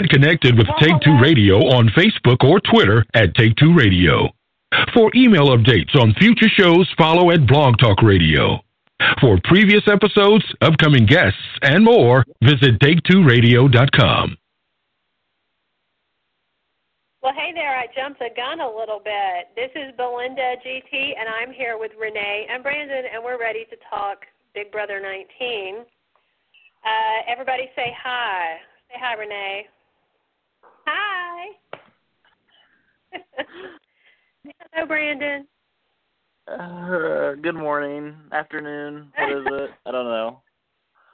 Get connected with Take Two Radio on Facebook or Twitter at Take Two Radio. For email updates on future shows, follow at Blog Talk Radio. For previous episodes, upcoming guests, and more, visit take2radio.com. Well, hey there. I jumped the gun a little bit. This is Belynda GT, and I'm here with Renee and Brandon, and we're ready to talk Big Brother 19. Uh, everybody say hi. Say hi, Renee. Hi. Hello, Brandon. Uh, good morning, afternoon. What is it? I don't know.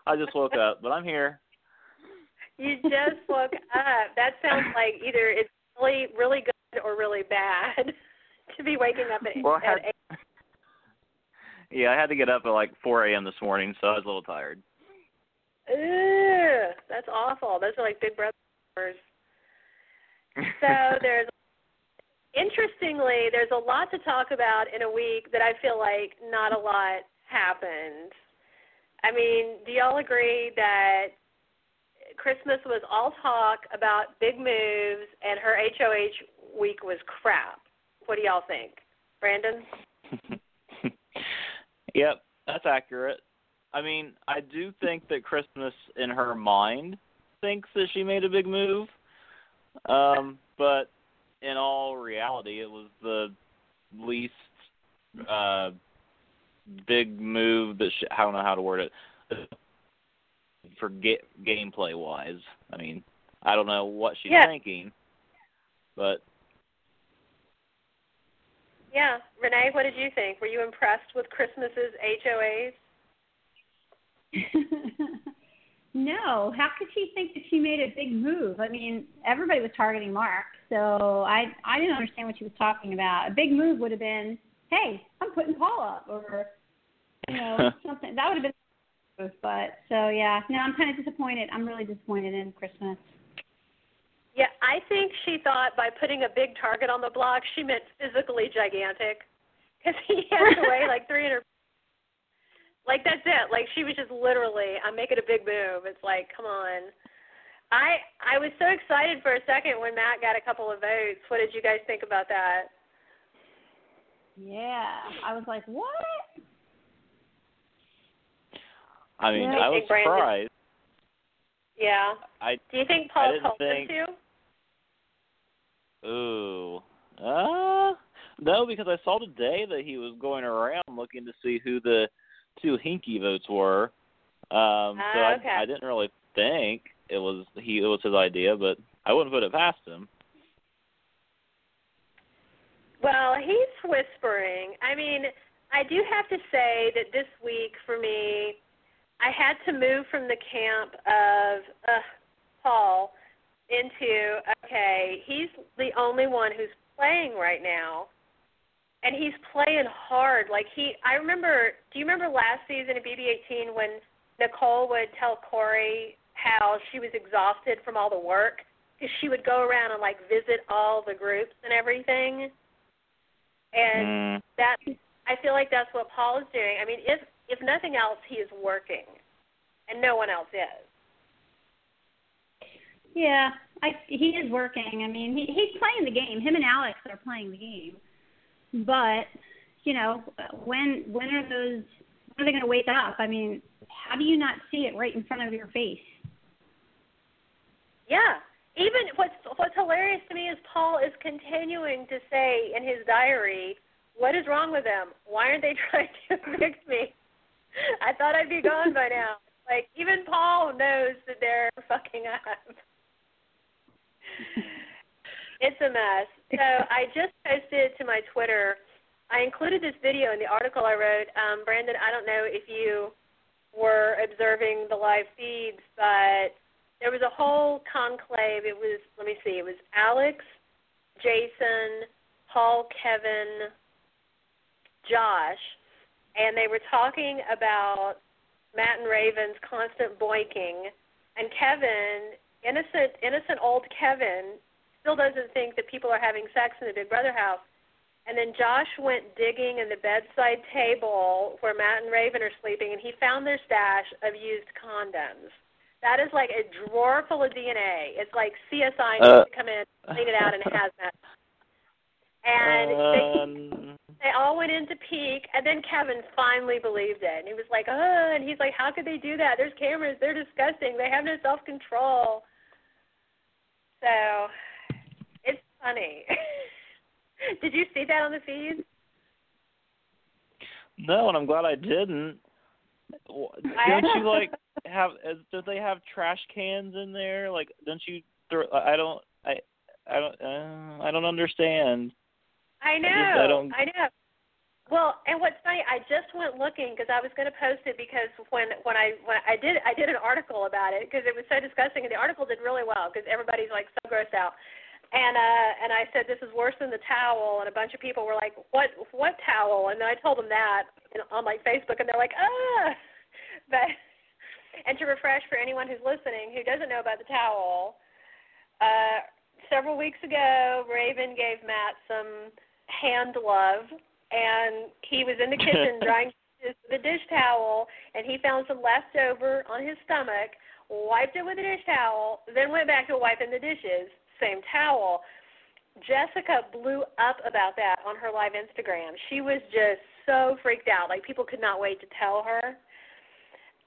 I just woke up, but I'm here. You just woke up. That sounds like either it's really, really good or really bad to be waking up at, well, had, at eight. Yeah, I had to get up at like 4 a.m. this morning, so I was a little tired. Ugh, that's awful. Those are like big brothers. So there's interestingly, there's a lot to talk about in a week that I feel like not a lot happened. I mean, do y'all agree that Christmas was all talk about big moves and her HOH week was crap? What do y'all think? Brandon? yep, that's accurate. I mean, I do think that Christmas in her mind thinks that she made a big move. Um, but in all reality, it was the least uh, big move that she, I don't know how to word it for get, gameplay wise. I mean, I don't know what she's yeah. thinking, but yeah, Renee, what did you think? Were you impressed with Christmas's HOAs? no, how could she think that she made a big move? I mean, everybody was targeting Mark, so I I didn't understand what she was talking about. A big move would have been, hey, I'm putting Paul up, or you know something that would have been. But so yeah, no, I'm kind of disappointed. I'm really disappointed in Christmas. Yeah, I think she thought by putting a big target on the block, she meant physically gigantic, because he has to weigh like 300 like that's it. Like she was just literally, I'm making a big move. It's like, come on. I I was so excited for a second when Matt got a couple of votes. What did you guys think about that? Yeah, I was like, what? I mean, yeah, I was surprised. Yeah. I Do you think Paul told think... them to? Ooh. Uh no, because I saw today that he was going around looking to see who the two hinky votes were. Um, so uh, okay. I, I didn't really think it was he it was his idea, but I wouldn't put it past him. Well, he's whispering. I mean, I do have to say that this week for me, I had to move from the camp of uh, Paul into okay, he's the only one who's playing right now and he's playing hard. Like he, I remember. Do you remember last season of BB18 when Nicole would tell Corey how she was exhausted from all the work because she would go around and like visit all the groups and everything. And mm. that I feel like that's what Paul is doing. I mean, if if nothing else, he is working, and no one else is. Yeah, I he is working. I mean, he he's playing the game. Him and Alex are playing the game. But you know, when when are those? When are they going to wake up? I mean, how do you not see it right in front of your face? Yeah. Even what's what's hilarious to me is Paul is continuing to say in his diary, "What is wrong with them? Why aren't they trying to evict me? I thought I'd be gone by now." Like even Paul knows that they're fucking up. It's a mess. So I just posted to my Twitter. I included this video in the article I wrote. Um, Brandon, I don't know if you were observing the live feeds, but there was a whole conclave. It was, let me see, it was Alex, Jason, Paul, Kevin, Josh, and they were talking about Matt and Raven's constant boinking. And Kevin, innocent, innocent old Kevin, still doesn't think that people are having sex in the Big Brother house. And then Josh went digging in the bedside table where Matt and Raven are sleeping, and he found their stash of used condoms. That is like a drawer full of DNA. It's like CSI Uh. needs to come in, clean it out, and hazmat. And they Um, they all went into peak, and then Kevin finally believed it, and he was like, "Oh," and he's like, "How could they do that? There's cameras. They're disgusting. They have no self control." So, funny. Did you see that on the feed? no, and I'm glad I didn't. Don't you like have? is- Don't they have trash cans in there? Like, don't you? Throw, I don't. I. I don't. Uh, I don't understand. I know. just- I don't- know. Well, and what's funny, I just went looking because I was going to post it because when when I when I did I did an article about it because it was so disgusting and the article did really well because everybody's like so grossed out. And uh and I said this is worse than the towel. And a bunch of people were like what what towel? And then I told them that on my Facebook and they're like ah! But and to refresh for anyone who's listening who doesn't know about the towel uh several weeks ago Raven gave Matt some hand love and he was in the kitchen drying a dish towel and he found some leftover on his stomach wiped it with a dish towel then went back to wiping the dishes same towel. Jessica blew up about that on her live instagram. She was just so freaked out. Like people could not wait to tell her.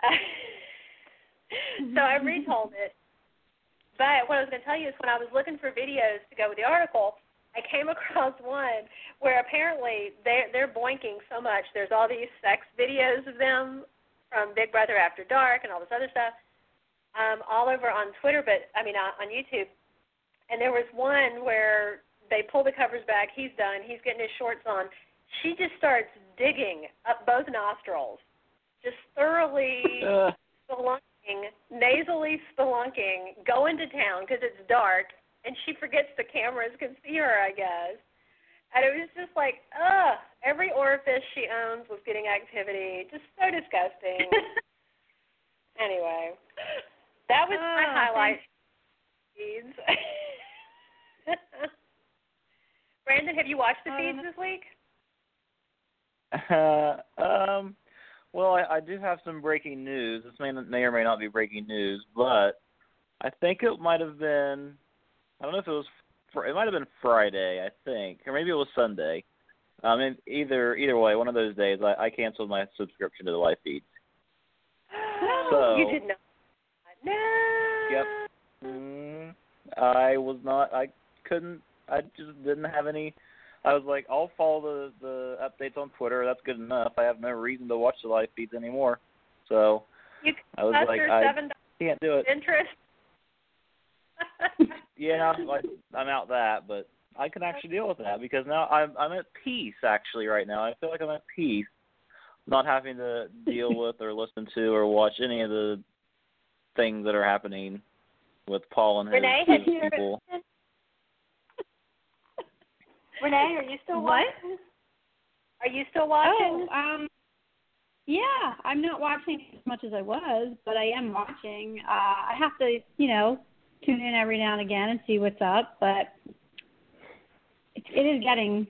So i retold it. But what i was going to tell you is when i was looking for videos to go with the article I came across one where apparently they're they're boinking so much. There's all these sex videos of them from Big Brother After Dark and all this other stuff, um, all over on Twitter, but I mean on, on YouTube. And there was one where they pull the covers back. He's done. He's getting his shorts on. She just starts digging up both nostrils, just thoroughly Uh, spelunking, nasally spelunking, going to town because it's dark, and she forgets the cameras can see her, I guess. And it was just like, ugh, every orifice she owns was getting activity. Just so disgusting. anyway, that was my Oh, highlight. Brandon, have you watched the feeds Um, this week? Uh, um, well, I, I do have some breaking news. This may may or may not be breaking news, but I think it might have been. I don't know if it was. It might have been Friday, I think, or maybe it was Sunday. Um, and either either way, one of those days, I, I canceled my subscription to the live feeds. So- you did not. No. Yep. Mm, I was not. I couldn't. I just didn't have any. I was like, I'll follow the the updates on Twitter. That's good enough. I have no reason to watch the live feeds anymore. So You I was like, I can't do it. interest. Yeah, I'm, like, I'm out that, but I can actually deal with that because now I'm I'm at peace actually right now. I feel like I'm at peace, not having to deal with or listen to or watch any of the things that are happening with Paul and his, Renee, his have you people. Renee, are you still What? watching? Are you still watching? Oh, um, yeah, I'm not watching as much as I was, but I am watching. Uh, I have to, you know, tune in every now and again and see what's up, but it, it is getting,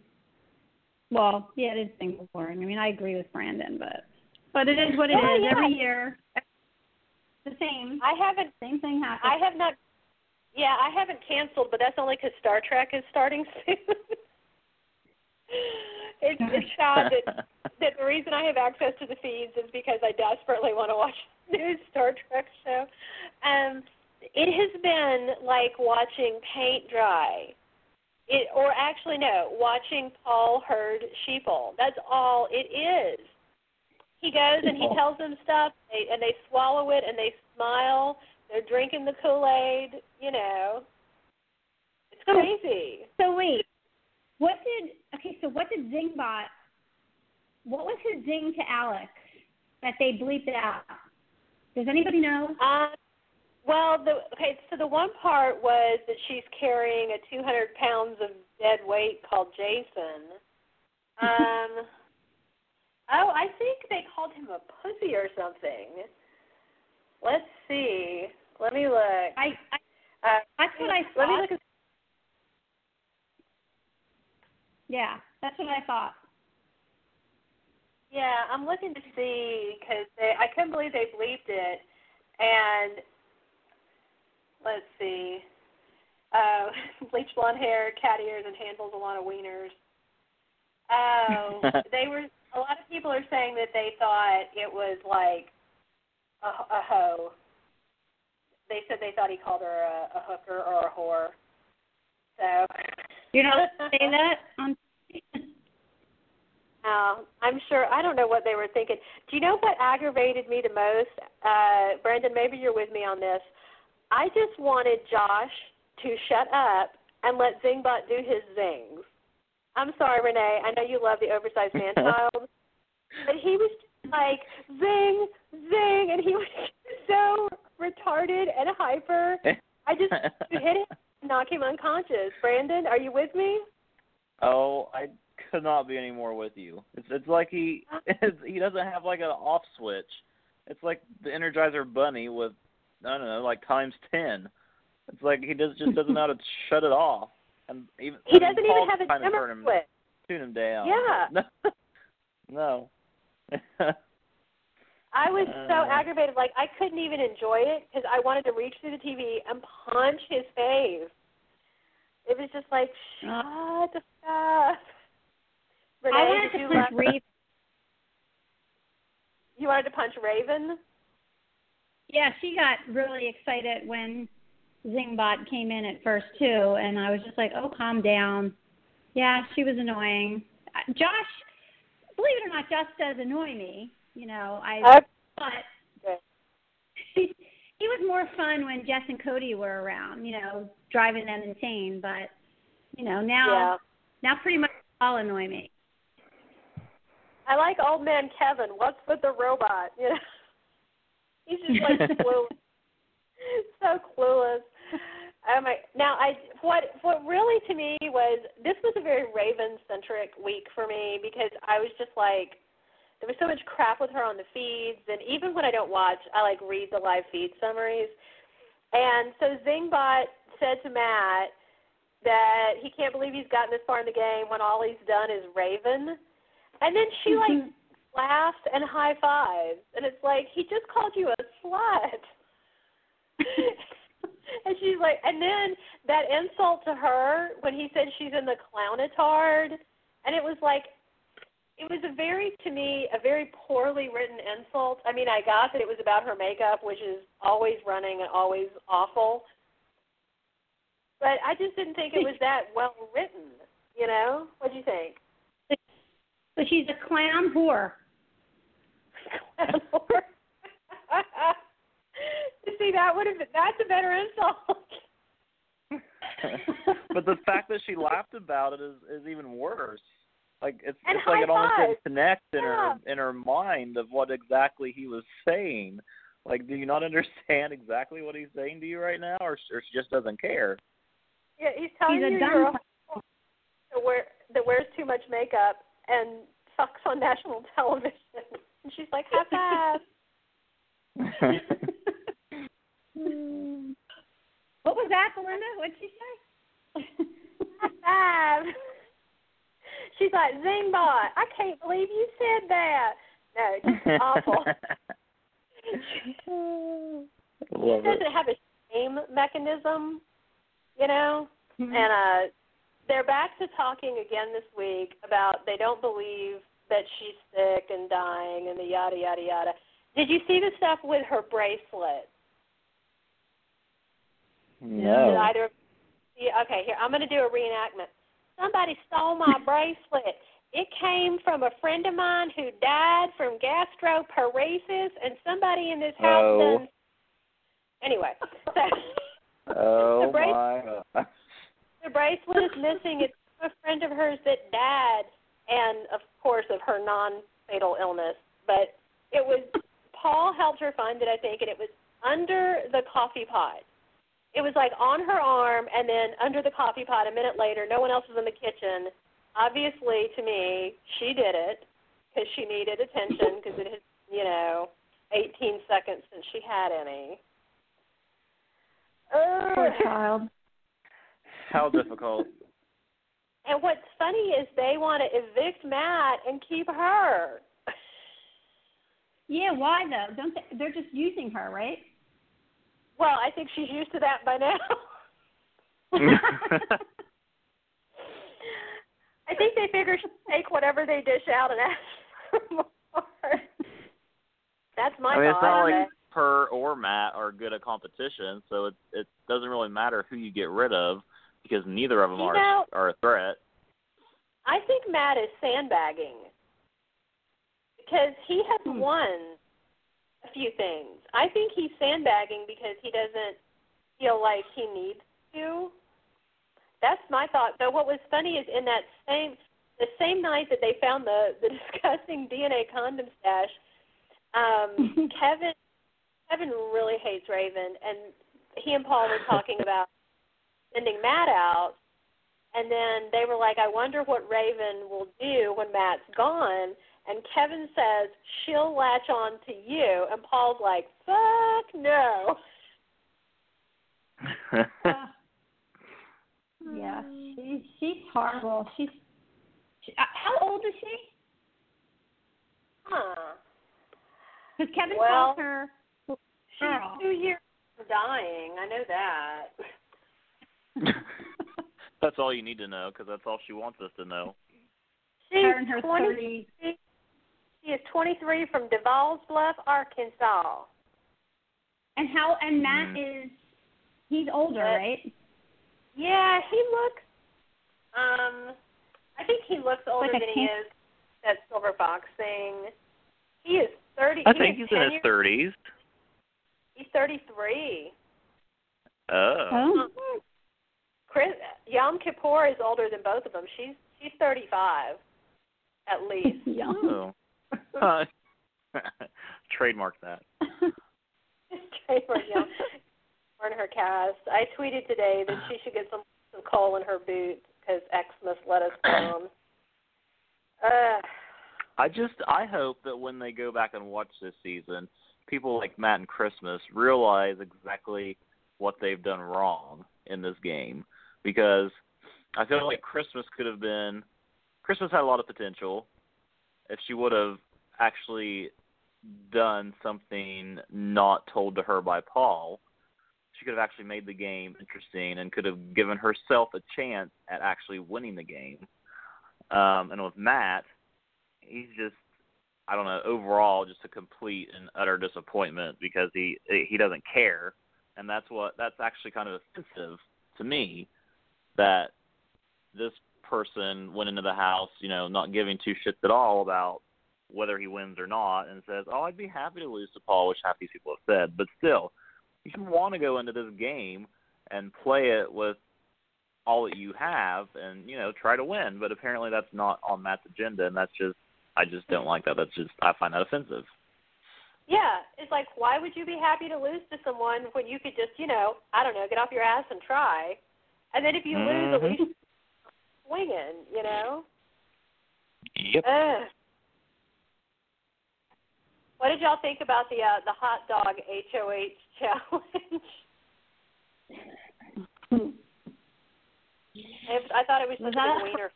well, yeah, it is getting boring. I mean, I agree with Brandon, but but it is what it is. Oh, yeah. Every year, the same, I haven't. same thing happens. I have not. Yeah, I haven't canceled, but that's only because Star Trek is starting soon. it's it's sad that that the reason I have access to the feeds is because I desperately want to watch the new Star Trek show. Um, it has been like watching paint dry. It, or actually, no, watching Paul herd sheeple. That's all it is. He goes and he tells them stuff, they, and they swallow it and they smile. They're drinking the Kool Aid. You know, it's crazy. So wait, what did okay? So what did Zingbot? What was his zing to Alex that they bleeped out? Does anybody know? Um, well, the okay. So the one part was that she's carrying a 200 pounds of dead weight called Jason. Um. oh, I think they called him a pussy or something. Let's see. Let me look. I, I Uh, that's what I Let me thought. look at. Yeah, that's what I thought. Yeah, I'm looking to see because I couldn't believe they bleeped it, and let's see. Uh, bleach blonde hair, cat ears, and handles a lot of wieners. Oh, they were. A lot of people are saying that they thought it was like a, a hoe. They said they thought he called her a, a hooker or a whore. So you're not saying that on. Uh, I'm sure. I don't know what they were thinking. Do you know what aggravated me the most, uh, Brandon? Maybe you're with me on this. I just wanted Josh to shut up and let Zingbot do his zings. I'm sorry, Renee. I know you love the oversized man child, but he was just like zing, zing, and he was so retarded and hyper. I just hit him, knock him unconscious. Brandon, are you with me? Oh, I could not be any more with you. It's it's like he it's, he doesn't have like an off switch. It's like the Energizer Bunny with I don't know, like times ten. It's like he does just doesn't know how to shut it off. And even he doesn't even have a dimmer turn switch. Tune him down. Yeah. no. I was so Uh. aggravated, like I couldn't even enjoy it because I wanted to reach through the TV and punch his face. It was just like, shut the fuck. Renee, I wanted to punch laugh? Reeve. You wanted to punch Raven? Yeah, she got really excited when Zingbot came in at first too, and I was just like, "Oh, calm down." Yeah, she was annoying. Uh, Josh, believe it or not, Josh does annoy me. You know, I Okay. but he, he was more fun when Jess and Cody were around. You know, driving them insane. But you know, now Yeah. now pretty much all annoy me. I like old man Kevin. What's with the robot? You know, he's just like clueless, so clueless. Oh my! Now, I what what really to me was this was a very Raven centric week for me because I was just like there was so much crap with her on the feeds, and even when I don't watch, I like read the live feed summaries. And so Zingbot said to Matt that he can't believe he's gotten this far in the game when all he's done is Raven. And then she like mm-hmm. laughs and high fives, and it's like he just called you a slut. and she's like, and then that insult to her when he said she's in the clownatard, and it was like, it was a very, to me, a very poorly written insult. I mean, I got that it was about her makeup, which is always running and always awful, but I just didn't think it was that well written. You know, what do you think? So she's a clown whore. Clam whore. You see, that would have been, that's a better insult. but the fact that she laughed about it is is even worse. Like it's And it's like it almost high didn't connect in Yeah. her in her mind of what exactly he was saying. Like, do you not understand exactly what he's saying to you right now, or or she just doesn't care? Yeah, he's telling He's a you you're a whore that, wear, that wears too much makeup and fucks on national television. And she's like, high five. What was that, Belynda? What'd she say? High five. She's like, Zingbot, I can't believe you said that. No, just awful. Love She it. doesn't have a shame mechanism, you know? Mm-hmm. And uh they're back to talking again this week about they don't believe that she's sick and dying and the yada yada yada. Did you see the stuff with her bracelet? Did No. either of okay, here I'm going to do a reenactment. Somebody stole my bracelet. It came from a friend of mine who died from gastroparesis, and somebody in this house Oh. done. Anyway, so Oh The brace- my. God. the bracelet is missing. It's from a friend of hers that died, and of course of her non-fatal illness. But it was Paul helped her find it, I think, and it was under the coffee pot. It was like on her arm, and then under the coffee pot. A minute later, no one else was in the kitchen. Obviously, to me, she did it because she needed attention because it had, you know, 18 seconds since she had any. Poor child. How difficult. And what's funny is they want to evict Matt and keep her. Yeah, why though? Don't they, they're just using her, right? Well, I think she's used to that by now. I think they figure she'll take whatever they dish out and ask for more. That's my I mean, it's not like her or Matt are good at competition, so it it doesn't really matter who you get rid of because neither of them You are know- are a threat. I think Matt is sandbagging because he has Hmm. won a few things. I think he's sandbagging because he doesn't feel like he needs to. That's my thought. Though what was funny is in that same the same night that they found the the disgusting DNA condom stash, um, Kevin Kevin really hates Raven, and he and Paul were talking about sending Matt out, and then they were like, "I wonder what Raven will do when Matt's gone." And Kevin says she'll latch on to you, and Paul's like, "Fuck no." Yeah, she's she's horrible. She's she, uh, how old is she? Huh? Because Kevin Well- calls her She's two years from dying. I know that. that's all you need to know because that's all she wants us to know. She's her in 20 thirties. She is 23 from DeValls Bluff, Arkansas. And how and Matt Mm. is he's older, Uh, right? Yeah, he looks. Um, I think he looks older Like than he is. That silver fox thing. He is 30. I he think he's in 10 his years- thirties. He's 33. Oh. Oh. Chris Yom Kippur is older than both of them. She's she's 35, at least. yeah. Oh. Huh. Trademark that. Trademark Yom on her cast. I tweeted today that she should get some some coal in her boot because Xmas let us down. Uh, I just I hope that when they go back and watch this season, people like Matt and Christmas realize exactly what they've done wrong in this game because I feel like Christmas could have been Christmas had a lot of potential if she would have actually done something not told to her by Paul. She could have actually made the game interesting and could have given herself a chance at actually winning the game. Um, and with Matt, he's just I don't know overall just a complete and utter disappointment because he he doesn't care, and that's what that's actually kind of offensive to me that this person went into the house, you know, not giving two shits at all about whether he wins or not, and says, "Oh, I'd be happy to lose to Paul," which half these people have said, but still, you should want to go into this game and play it with all that you have and you know try to win. But apparently that's not on matt's agenda and that's just i just don't like that. That's just i find that offensive. Yeah, it's like why would you be happy to lose to someone when you could just, you know, I don't know, get off your ass and try, and then if you lose, at Mhm. least swinging, you know. yep Ugh. What did y'all think about the uh, the hot dog HOH challenge? I thought it was Was just that a a- wiener.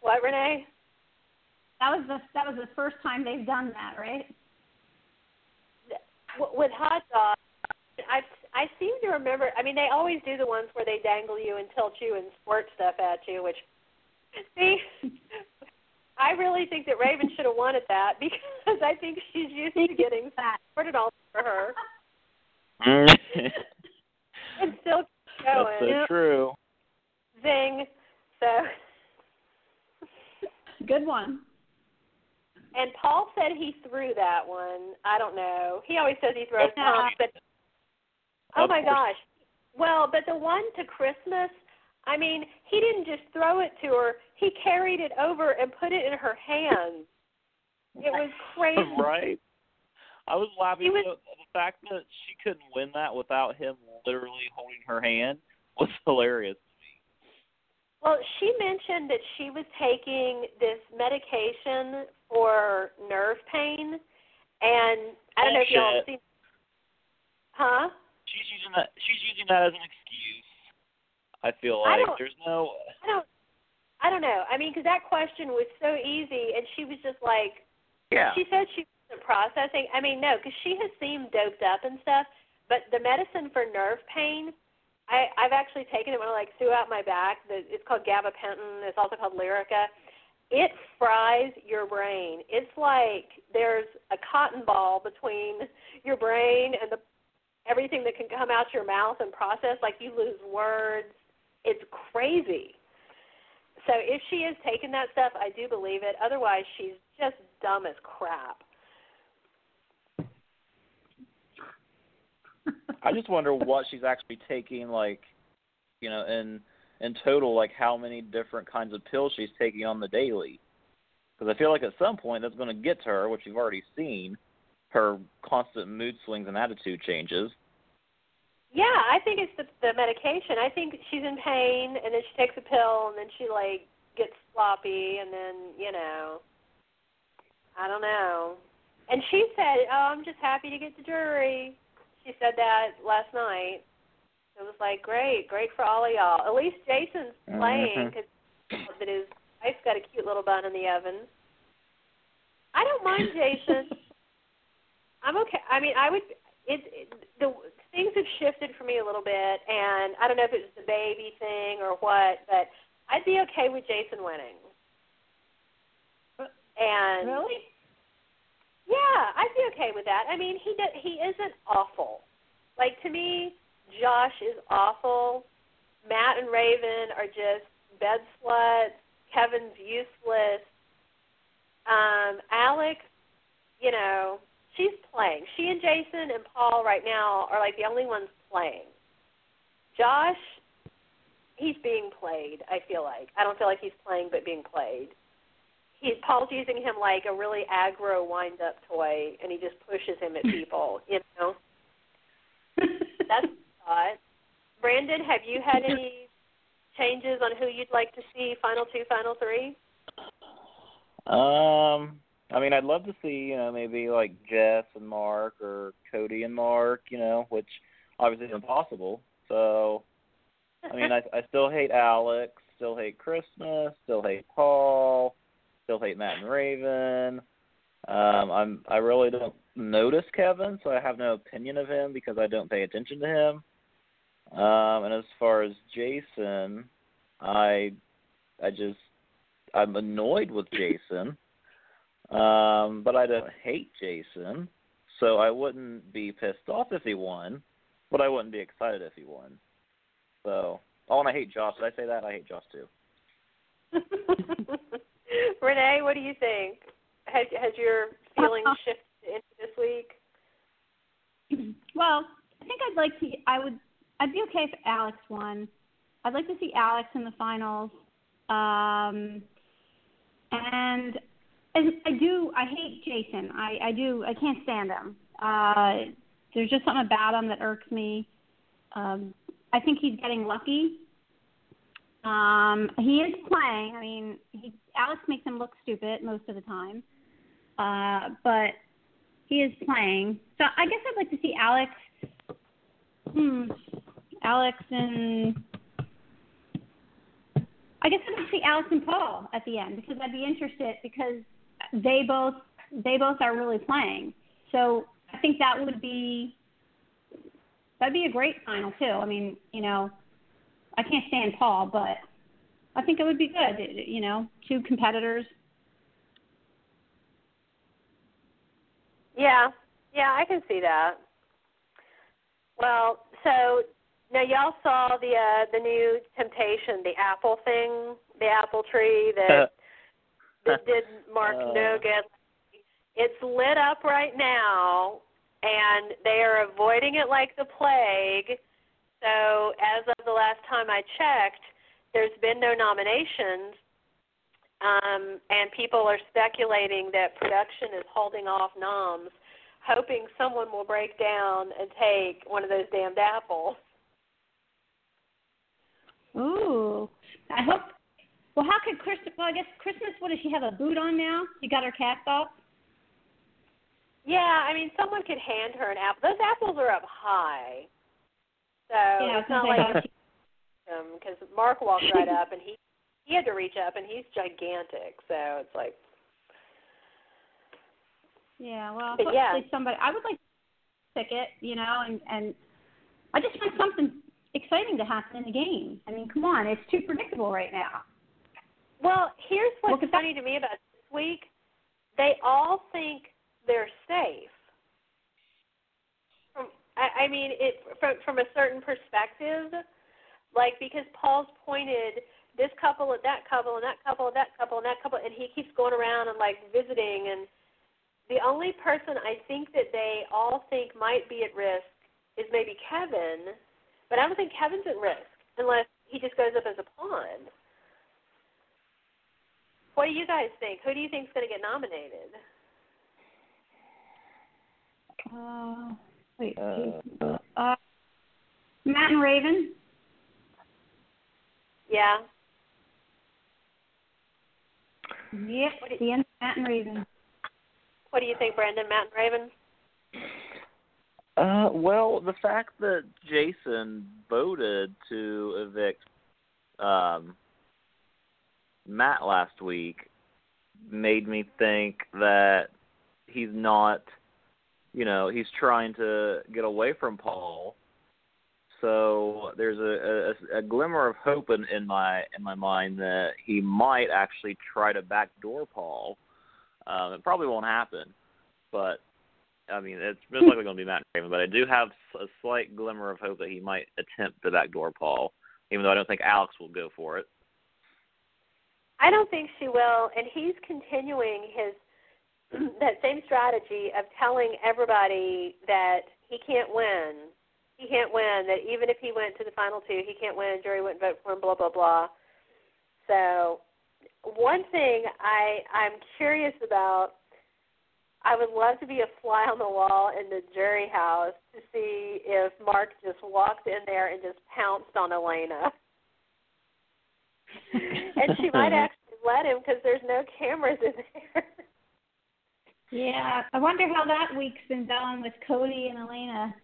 What, Renee? That was the that was the first time they've done that, right? With hot dogs, I I seem to remember. I mean, they always do the ones where they dangle you and tilt you and squirt stuff at you. Which, see, I really think that Raven should have wanted that because I think she's used to getting That squirted all over her that's and still keep going. so true Zing. So, good one. and Paul said he threw that one. I don't know. He always says he throws Of course pumps, but oh my gosh. Well, but the one to Christmas, I mean, he didn't just throw it to her. He carried it over and put it in her hand. It was crazy. right i was laughing was- the fact that she couldn't win that without him literally holding her hand was hilarious Well, she mentioned that she was taking this medication for nerve pain, and I don't know if y'all have seen. Huh? She's using that she's using that as an excuse i feel I like don't- there's no I don't. I don't know. I mean, because that question was so easy, and she was just like, yeah she said she wasn't processing. I mean, no, because she has seemed doped up and stuff, but the medicine for nerve pain, I I've actually taken it when I like throughout my back. The, it's called gabapentin. It's also called Lyrica. It fries your brain. It's like there's a cotton ball between your brain and the everything that can come out your mouth and process. Like you lose words. It's crazy. So if she is taking that stuff, I do believe it. Otherwise, she's just dumb as crap. I just wonder what she's actually taking, like, you know, in in total, like how many different kinds of pills she's taking on the daily. Because I feel like at some point that's going to get to her, which you've already seen, her constant mood swings and attitude changes. Yeah, I think it's the, the medication. I think she's in pain, and then she takes a pill, and then she like gets sloppy, and then you know, I don't know. And she said, "Oh, I'm just happy to get the jury." She said that last night. It was like great, great for all of y'all. At least Jason's playing because mm-hmm. that his wife's got a cute little bun in the oven. I don't mind Jason. I'm okay. I mean, I would. It, it the things have shifted for me a little bit, and I don't know if it's the baby thing or what, but I'd be okay with Jason winning. And really, yeah, I'd be okay with that. I mean, he did, he isn't awful. Like to me, Josh is awful. Matt and Raven are just bed sluts. Kevin's useless. Um, Alex, you know, she's playing. She and Jason and Paul right now are like the only ones playing. Josh, he's being played. I feel like I don't feel like he's playing, but being played he Paul's using him like a really aggro wind up toy and he just pushes him at people, you know. That's thought. Brandon, have you had any changes on who you'd like to see final two, final three? Um I mean I'd love to see, you know, maybe like Jess and Mark or Cody and Mark, you know, which obviously is impossible. So I mean I I still hate Alex, still hate Christmas, still hate Paul still hate Matt and Raven. Um, I'm I really don't notice Kevin, so I have no opinion of him because I don't pay attention to him. Um, and as far as Jason, I I just I'm annoyed with Jason. Um, but I don't hate Jason, so I wouldn't be pissed off if he won, but I wouldn't be excited if he won. So, oh, and I hate Josh. Did I say that? I hate Josh too. Renee, what do you think? Has has your feelings uh, shifted into this week? Well, I think I'd like to. I would. I'd be okay if Alex won. I'd like to see Alex in the finals. Um, and and I do. I hate Jason. I I do. I can't stand him. Uh, there's just something about him that irks me. Um, I think he's getting lucky um, he is playing. I mean, he, Alex makes him look stupid most of the time, uh, but he is playing. So I guess I'd like to see Alex. Hmm, Alex and I guess I'd like to see Alex and Paul at the end because I'd be interested because they both they both are really playing. So I think that would be that'd be a great final too. I mean, you know, I can't stand Paul, but I think it would be good. You know, two competitors. Yeah, yeah, I can see that. Well, so now y'all saw the uh, the new Temptation, the apple thing, the apple tree that that didn't, Mark uh. no good. It's lit up right now, and they are avoiding it like the plague so as of the last time I checked, there's been no nominations, um, and people are speculating that production is holding off noms, hoping someone will break down and take one of those damned apples. Ooh, I hope. Well, how could Christmas? Well, I guess Christmas. What does she have a boot on now? She got her cast off. Yeah, I mean, someone could hand her an apple. Those apples are up high. So yeah, it's not like because Mark walked right up and he he had to reach up and he's gigantic. So it's like yeah, well, hopefully yeah. somebody. I would like ticket, you know, and and I just want something exciting to happen in the game. I mean, come on, it's too predictable right now. Well, here's what's at funny to me about this week. They all think they're safe. From I, I mean, it from from a certain perspective, like because Paul's pointed this couple and that couple and that couple and that couple and that couple, and he keeps going around and like visiting. And the only person I think that they all think might be at risk is maybe Kevin, but I don't think Kevin's at risk unless he just goes up as a pawn. What do you guys think? Who do you think is going to get nominated? Uh, wait, Uh, uh, Matt and Raven. Yeah. Yep, What do you- the end. Matt and Raven. What do you think, Brandon? Matt and Raven? Uh, well, the fact that Jason voted to evict um, Matt last week made me think that he's not, you know, he's trying to get away from Paul. So there's a, a, a glimmer of hope in, in my in my mind that he might actually try to backdoor Paul. Um, it probably won't happen, but I mean, it's most likely going to be Matt Raven, but I do have a slight glimmer of hope that he might attempt the backdoor Paul, even though I don't think Alex will go for it. I don't think she will, and he's continuing his that same strategy of telling everybody that he can't win. He can't win. That even if he went to the final two, he can't win. Jury wouldn't vote for him. Blah blah blah. So, one thing I I'm curious about. I would love to be a fly on the wall in the jury house to see if Mark just walked in there and just pounced on Elena. and she might actually let him because there's no cameras in there. Yeah, I wonder how that week's been going with Cody and Elena.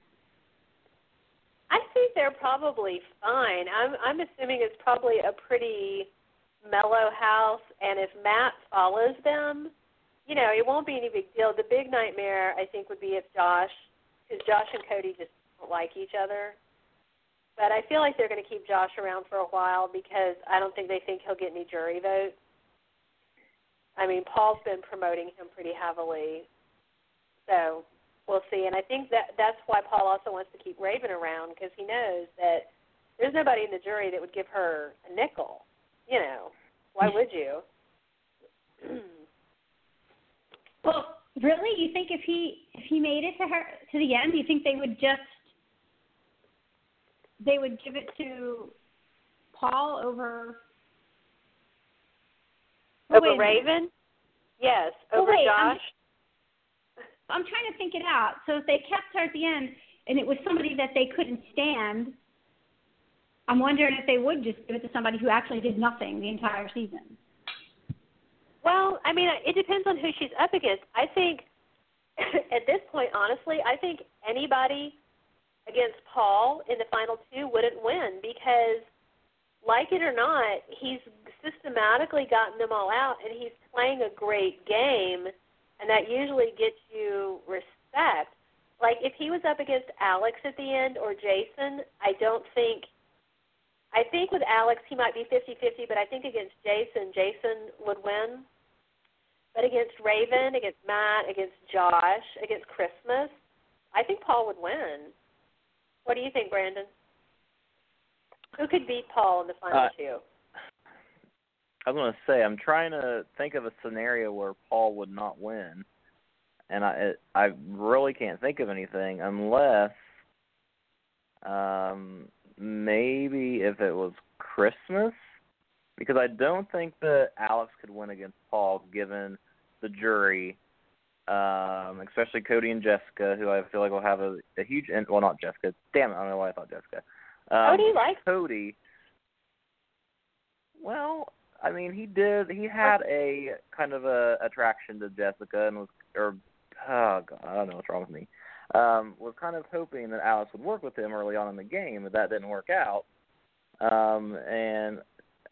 I think they're probably fine. I'm I'm assuming it's probably a pretty mellow house, and if Matt follows them, you know, it won't be any big deal. The big nightmare, I think, would be if Josh, because Josh and Cody just don't like each other. But I feel like they're going to keep Josh around for a while because I don't think they think he'll get any jury votes. I mean, Paul's been promoting him pretty heavily, so we'll see. And I think that that's why Paul also wants to keep Raven around because he knows that there's nobody in the jury that would give her a nickel. You know, why would you? Well, really, you think if he if he made it to her to the end, you think they would just they would give it to Paul over Oh, over. Raven? Yes, Oh, over I'm- Josh. I'm trying to think it out. So if they kept her at the end and it was somebody that they couldn't stand, I'm wondering if they would just give it to somebody who actually did nothing the entire season. Well, I mean, it depends on who she's up against. I think at this point, honestly, I think anybody against Paul in the final two wouldn't win because, like it or not, he's systematically gotten them all out, and he's playing a great game, and that usually gets you respect. Like if he was up against Alex at the end or Jason, I don't think. I think with Alex he might be fifty-fifty, but I think against Jason, Jason would win. But against Raven, against Matt, against Josh, against Christmas, I think Paul would win. What do you think, Brandon? Who could beat Paul in the final Uh, two? I was going to say I'm trying to think of a scenario where Paul would not win, and I I really can't think of anything unless um maybe if it was Christmas because I don't think that Alex could win against Paul given the jury um especially Cody and Jessica who I feel like will have a, a huge in, well not Jessica damn it I don't know why I thought Jessica um, Cody likes Cody well I mean he did he had a kind of a attraction to Jessica and was or oh god I don't know what's wrong with me um, was kind of hoping that Alice would work with him early on in the game, but that didn't work out. Um, and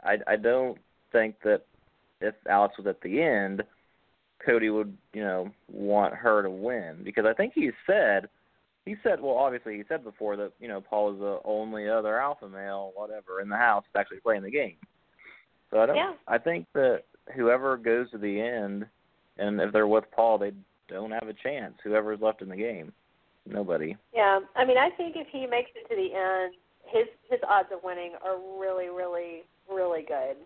I, I don't think that if Alice was at the end, Cody would, you know, want her to win because I think he said he said, well, obviously he said before that you know Paul is the only other alpha male, whatever, in the house that's actually playing the game. So I don't. Yeah. I think that whoever goes to the end, and if they're with Paul, they don't have a chance. Whoever's left in the game, nobody. Yeah, I mean, I think if he makes it to the end, his his odds of winning are really, really, really good.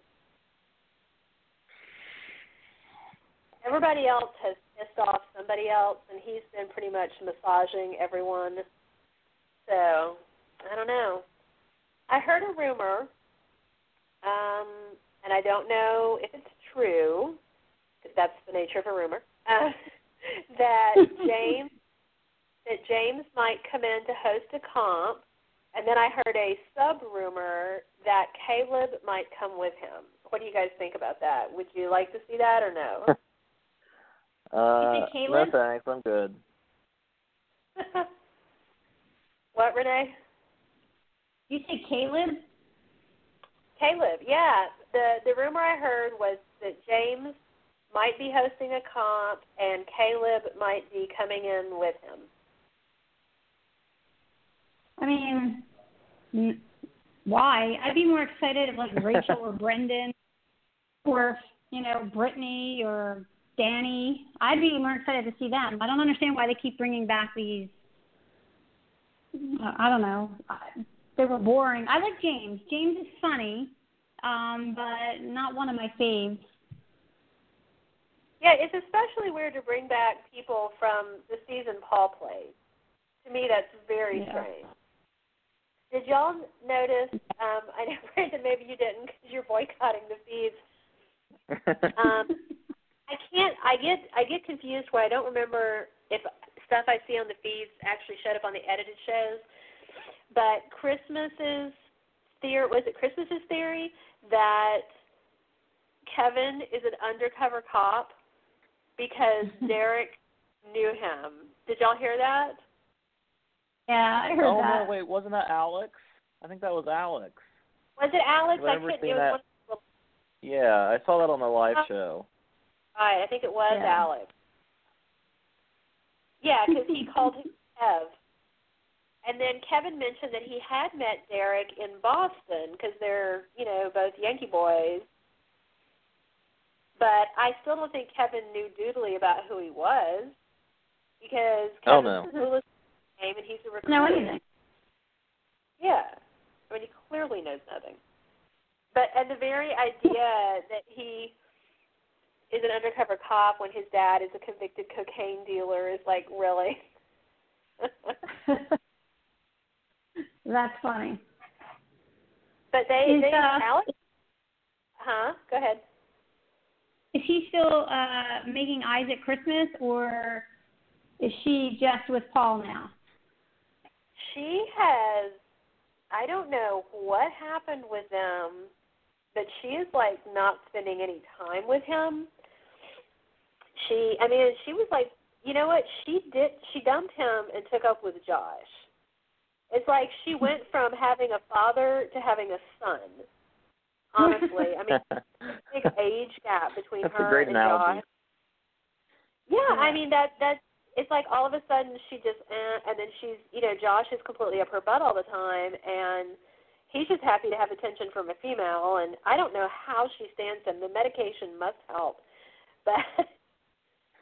Everybody else has pissed off somebody else, and he's been pretty much massaging everyone. So, I don't know. I heard a rumor, um, and I don't know if it's true, because that's the nature of a rumor, uh, that James that James might come in to host a comp, and then I heard a sub rumor that Caleb might come with him. What do you guys think about that? Would you like to see that or no? Uh, think Caleb? no thanks, I'm good. what, Renee? You say Caleb? Caleb, yeah. The the rumor I heard was that James might be hosting a comp and Caleb might be coming in with him. I mean, why? I'd be more excited if like Rachel or Brendan, or you know Brittany or Danny. I'd be more excited to see them. I don't understand why they keep bringing back these. uh, I don't know. They were boring. I like James. James is funny, um, but not one of my faves. Yeah, it's especially weird to bring back people from the season Paul played. To me, that's very Yeah. strange. Did y'all notice? Um, I know, Brandon, maybe you didn't because you're boycotting the feeds. Um, I can't. I get. I get confused where I don't remember if stuff I see on the feeds actually showed up on the edited shows. But Christmas's theory was it Christmas's theory that Kevin is an undercover cop because Derek knew him. Did y'all hear that? Yeah, I heard oh that. no, wait, wasn't that Alex? I think that was Alex. Was it Alex? I I ever couldn't. seen It was that? one of the Yeah, I saw that on the live Uh, show. Right, I think it was Yeah. Alex. Yeah, because he called him Kev. And then Kevin mentioned that he had met Derek in Boston because they're, you know, both Yankee boys. But I still don't think Kevin knew doodly about who he was because Oh, Kevin's no. a clueless name and he's a recruiter. No anything. Yeah. I mean, he clearly knows nothing. But and the very idea that he is an undercover cop when his dad is a convicted cocaine dealer is like really. That's funny. but they, Is, they uh, Alex. Huh? Go ahead. Is she still uh making eyes at Christmas, or is she just with Paul now? She has. I don't know what happened with them, but she is like not spending any time with him. She, I mean, she was like, you know what? She did. She dumped him and took up with Josh. It's like she went from having a father to having a son. Honestly, I mean, big age gap between That's her a great and analogy. Josh. Yeah, I mean that that it's like all of a sudden she just eh, and then she's you know Josh is completely up her butt all the time and he's just happy to have attention from a female and I don't know how she stands him. The medication must help, but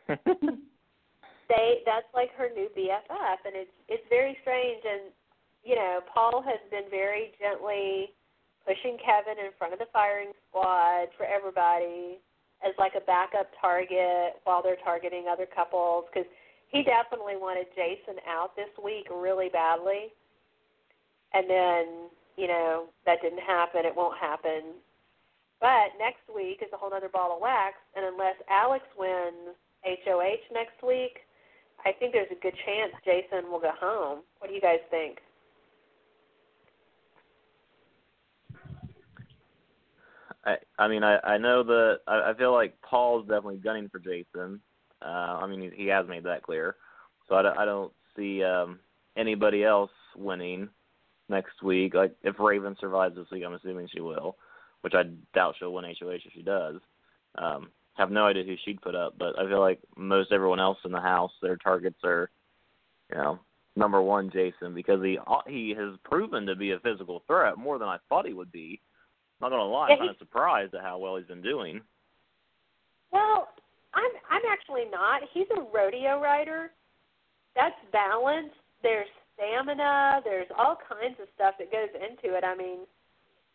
they that's like her new BFF and it's it's very strange and you know Paul has been very gently pushing Kevin in front of the firing squad for everybody as like a backup target while they're targeting other couples because he definitely wanted Jason out this week really badly. And then, you know, that didn't happen. It won't happen. But next week is a whole other ball of wax. And unless Alex wins HOH next week, I think there's a good chance Jason will go home. What do you guys think? I I mean I I know that I, I feel like Paul's definitely gunning for Jason. Uh, I mean he, he has made that clear, so I I don't see um, anybody else winning next week. Like if Raven survives this week, I'm assuming she will, which I doubt she'll win HOH if she does. Um, have no idea who she'd put up, but I feel like most everyone else in the house, their targets are, you know, number one Jason because he he has proven to be a physical threat more than I thought he would be. Not gonna lie, Yeah, I'm kind of surprised at how well he's been doing. Well, I'm I'm actually not. He's a rodeo rider. That's balance. There's stamina. There's all kinds of stuff that goes into it. I mean,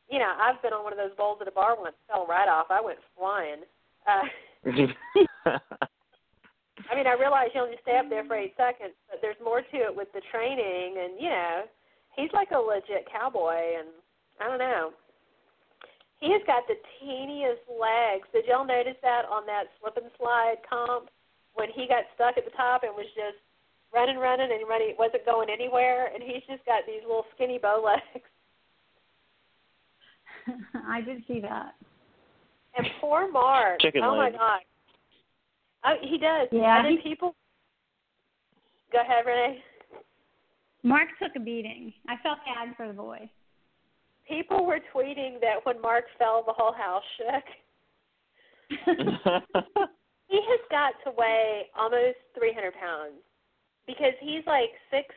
you know, I've been on one of those bowls at a bar once, fell right off. I went flying. Uh, I mean, I realize you only stay up there for eight seconds, but there's more to it with the training, and you know, he's like a legit cowboy, and I don't know. He has got the teeniest legs. Did y'all notice that on that slip and slide comp when he got stuck at the top and was just running, running, and running, wasn't going anywhere, and he's just got these little skinny bow legs. I did see that. And poor Mark. Chicken oh legs. my god. Oh, he does. Yeah, And then people. Go ahead, Renee. Mark took a beating. I felt bad for the boy. People were tweeting that when Mark fell, the whole house shook. He has got to weigh almost 300 pounds because he's like six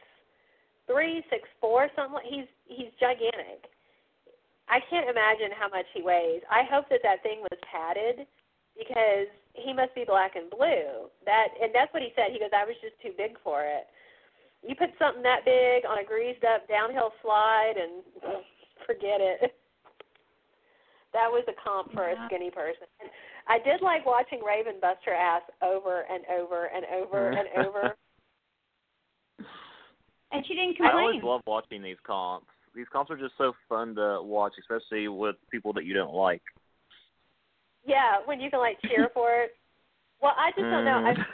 three, six four, something. Like, he's he's gigantic. I can't imagine how much he weighs. I hope that that thing was padded because he must be black and blue. That and that's what he said. He goes, I was just too big for it. You put something that big on a greased up downhill slide and forget it. That was a comp for a skinny person. And I did like watching Raven bust her ass over and over and over mm. and over. And she didn't complain. I always love watching these comps. These comps are just so fun to watch, especially with people that you don't like. Yeah, when you can like cheer for it. Well, I just don't know. I Mhm.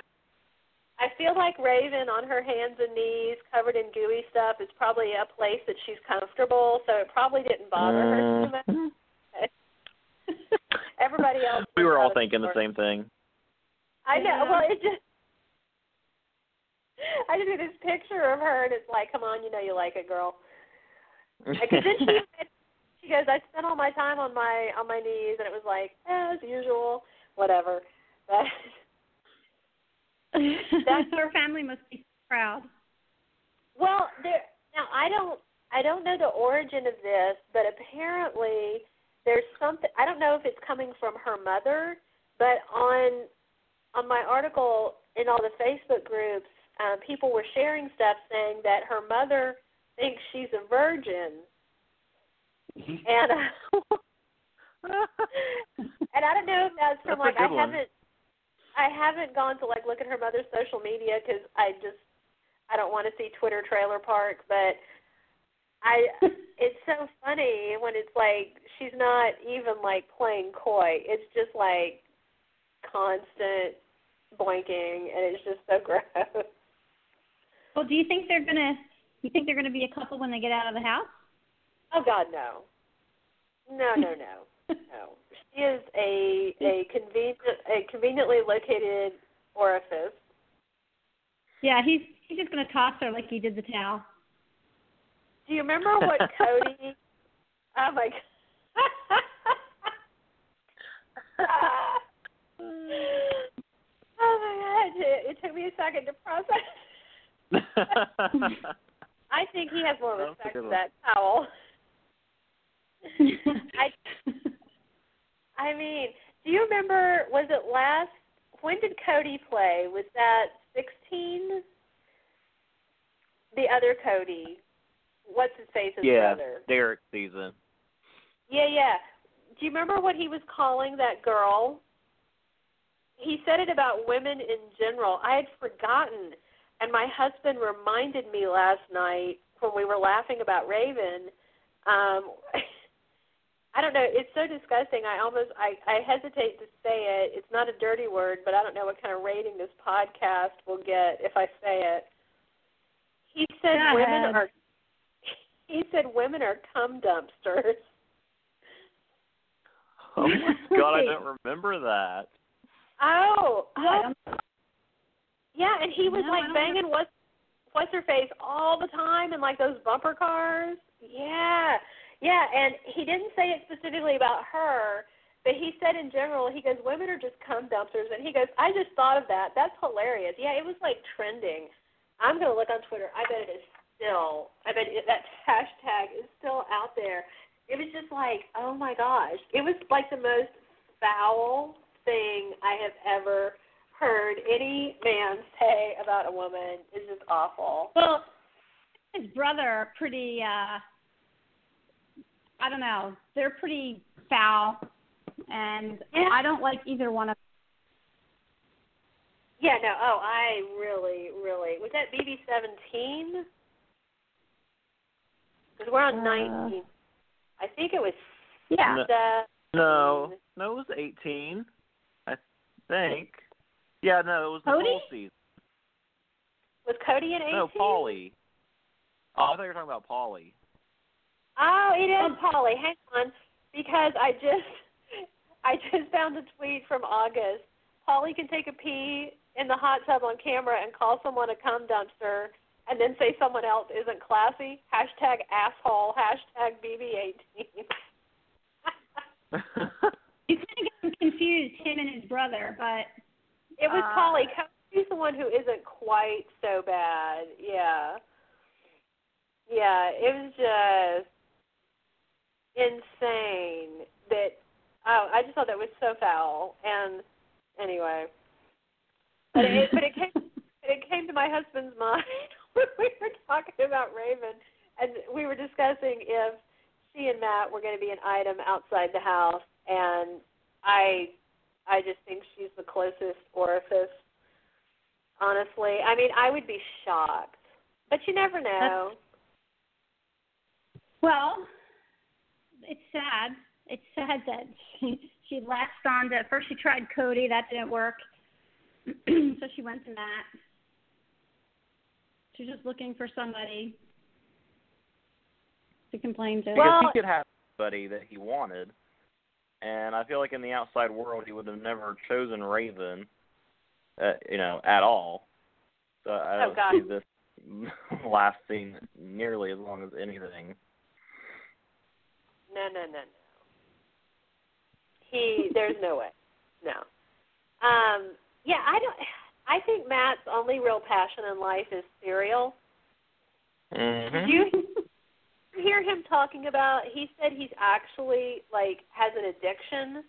I feel like Raven on her hands and knees, covered in gooey stuff, is probably a place that she's comfortable, so it probably didn't bother her too much. Mhm. Everybody else. we were all thinking the same thing. I know. Yeah. Well, it just. I just get this picture of her, and it's like, come on, you know you like it, girl. Because then she she goes, I spent all my time on my on my knees, and it was like as usual, whatever. But her family must be proud. well, there now I don't I don't know the origin of this, but apparently there's something I don't know if it's coming from her mother, but on on my article in all the Facebook groups, um, people were sharing stuff saying that her mother thinks she's a virgin, and uh, and I don't know if that's from That's like I one. haven't I haven't gone to like look at her mother's social media because I just I don't want to see Twitter trailer park, but I it's so funny when it's like she's not even like playing coy. It's just like constant boinking, and it's just so gross. Well, do you think they're gonna? You think they're gonna be a couple when they get out of the house? Oh God, no, no, no, no, no. She is a a convenient a conveniently located orifice. Yeah, he's he's just gonna toss her like he did the towel. Do you remember what Cody? oh my god. oh my god! It, it took me a second to process. I think he has more That was a respect for that towel. I I mean, do you remember? Was it last? When did Cody play? Was that sixteen? The other Cody. What's his face? His yeah, brother. Derek season. Yeah, yeah. Do you remember what he was calling that girl? He said it about women in general. I had forgotten, and my husband reminded me last night when we were laughing about Raven. Um, I don't know. It's so disgusting. I almost I, I hesitate to say it. It's not a dirty word, but I don't know what kind of rating this podcast will get if I say it. He said Go women are. He said women are cum dumpsters. Oh my god, I don't remember that. Oh, I don't- yeah, and he was No, like banging what's what's her face all the time in like those bumper cars. Yeah, yeah, and he didn't say it specifically about her, but he said in general, he goes, women are just cum dumpsters, and he goes, I just thought of that. That's hilarious. Yeah, it was like trending. I'm gonna look on Twitter. I bet it is still. I bet it, that hashtag is still out there. It was just like, oh my gosh, it was like the most foul thing I have ever heard any man say about a woman. It's just awful. Well, his brother are pretty. uh I don't know. They're pretty foul, and Yeah. I don't like either one of. Yeah, no. Oh, I really, really was that BB seventeen? Because we're on Uh, nineteen. I think it was. Yeah. No. No, no, it was 18. I think. Yeah, no, it was the whole season. Was Cody in eighteen? No, Paulie. Oh, I thought you were talking about Paulie. Oh, it is um, Paulie. Hang on, because I just I just found a tweet from August. Paulie can take a pee in the hot tub on camera and call someone a cum dumpster, and then say someone else isn't classy. Hashtag asshole. Hashtag BB18. You kind of get confused, him and his brother, but it was Uh, Paulie. Cody's the one who isn't quite so bad. Yeah. Yeah, it was just insane that oh, I just thought that was so foul. And anyway, but it but it came it came to my husband's mind when we were talking about Raven, and we were discussing if she and Matt were going to be an item outside the house, and I I just think she's the closest orifice. Honestly, I mean, I would be shocked, but you never know. well, it's sad. It's sad that she she latched on to first she tried Cody, that didn't work. so she went to Matt. She's just looking for somebody to complain to. Because Well- he could have somebody that he wanted. And I feel like in the outside world, he would have never chosen Raven, uh, you know, at all. So I Oh, don't God. see this lasting nearly as long as anything. No, no, no, no. He, there's no way. No. Um, yeah, I don't. I think Matt's only real passion in life is cereal. Mm-hmm. Did you hear him talking about? He said he's actually like has an addiction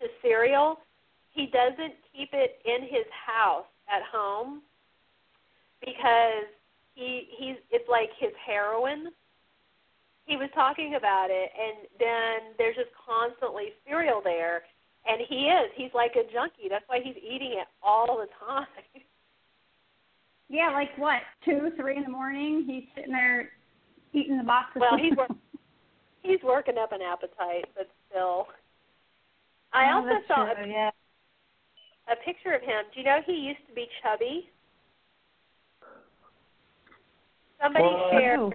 to cereal. He doesn't keep it in his house at home because he he's it's like his heroin. He was talking about it, and then there's just constantly cereal there, and he is he's like a junkie. That's why he's eating it all the time. Yeah, like what? Two, three in the morning. He's sitting there eating the box. Well, he's work, he's working up an appetite, but still. I Oh, also saw true, a, yeah. a picture of him. Do you know he used to be chubby? Somebody What? shared. Oh.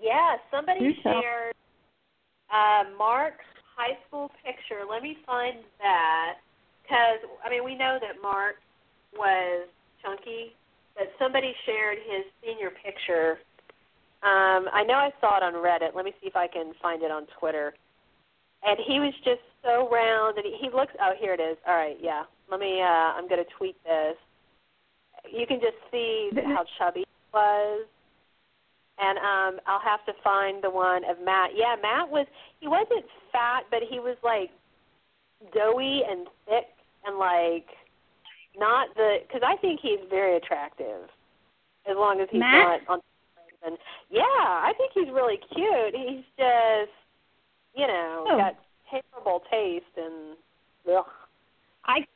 Yeah, somebody tell. shared uh, Mark's high school picture. Let me find that because I mean we know that Mark was chunky, but somebody shared his senior picture. Um, I know I saw it on Reddit. Let me see if I can find it on Twitter. And he was just so round, and he, he looks. Oh, here it is. All right, yeah. Let me. Uh, I'm going to tweet this. You can just see how chubby he was and um I'll have to find the one of Matt. Yeah, Matt was he wasn't fat, but he was like doughy and thick and like not the because I think he's very attractive as long as he's Matt? not on. And yeah, I think he's really cute. He's just you know Oh. got terrible taste and ugh. I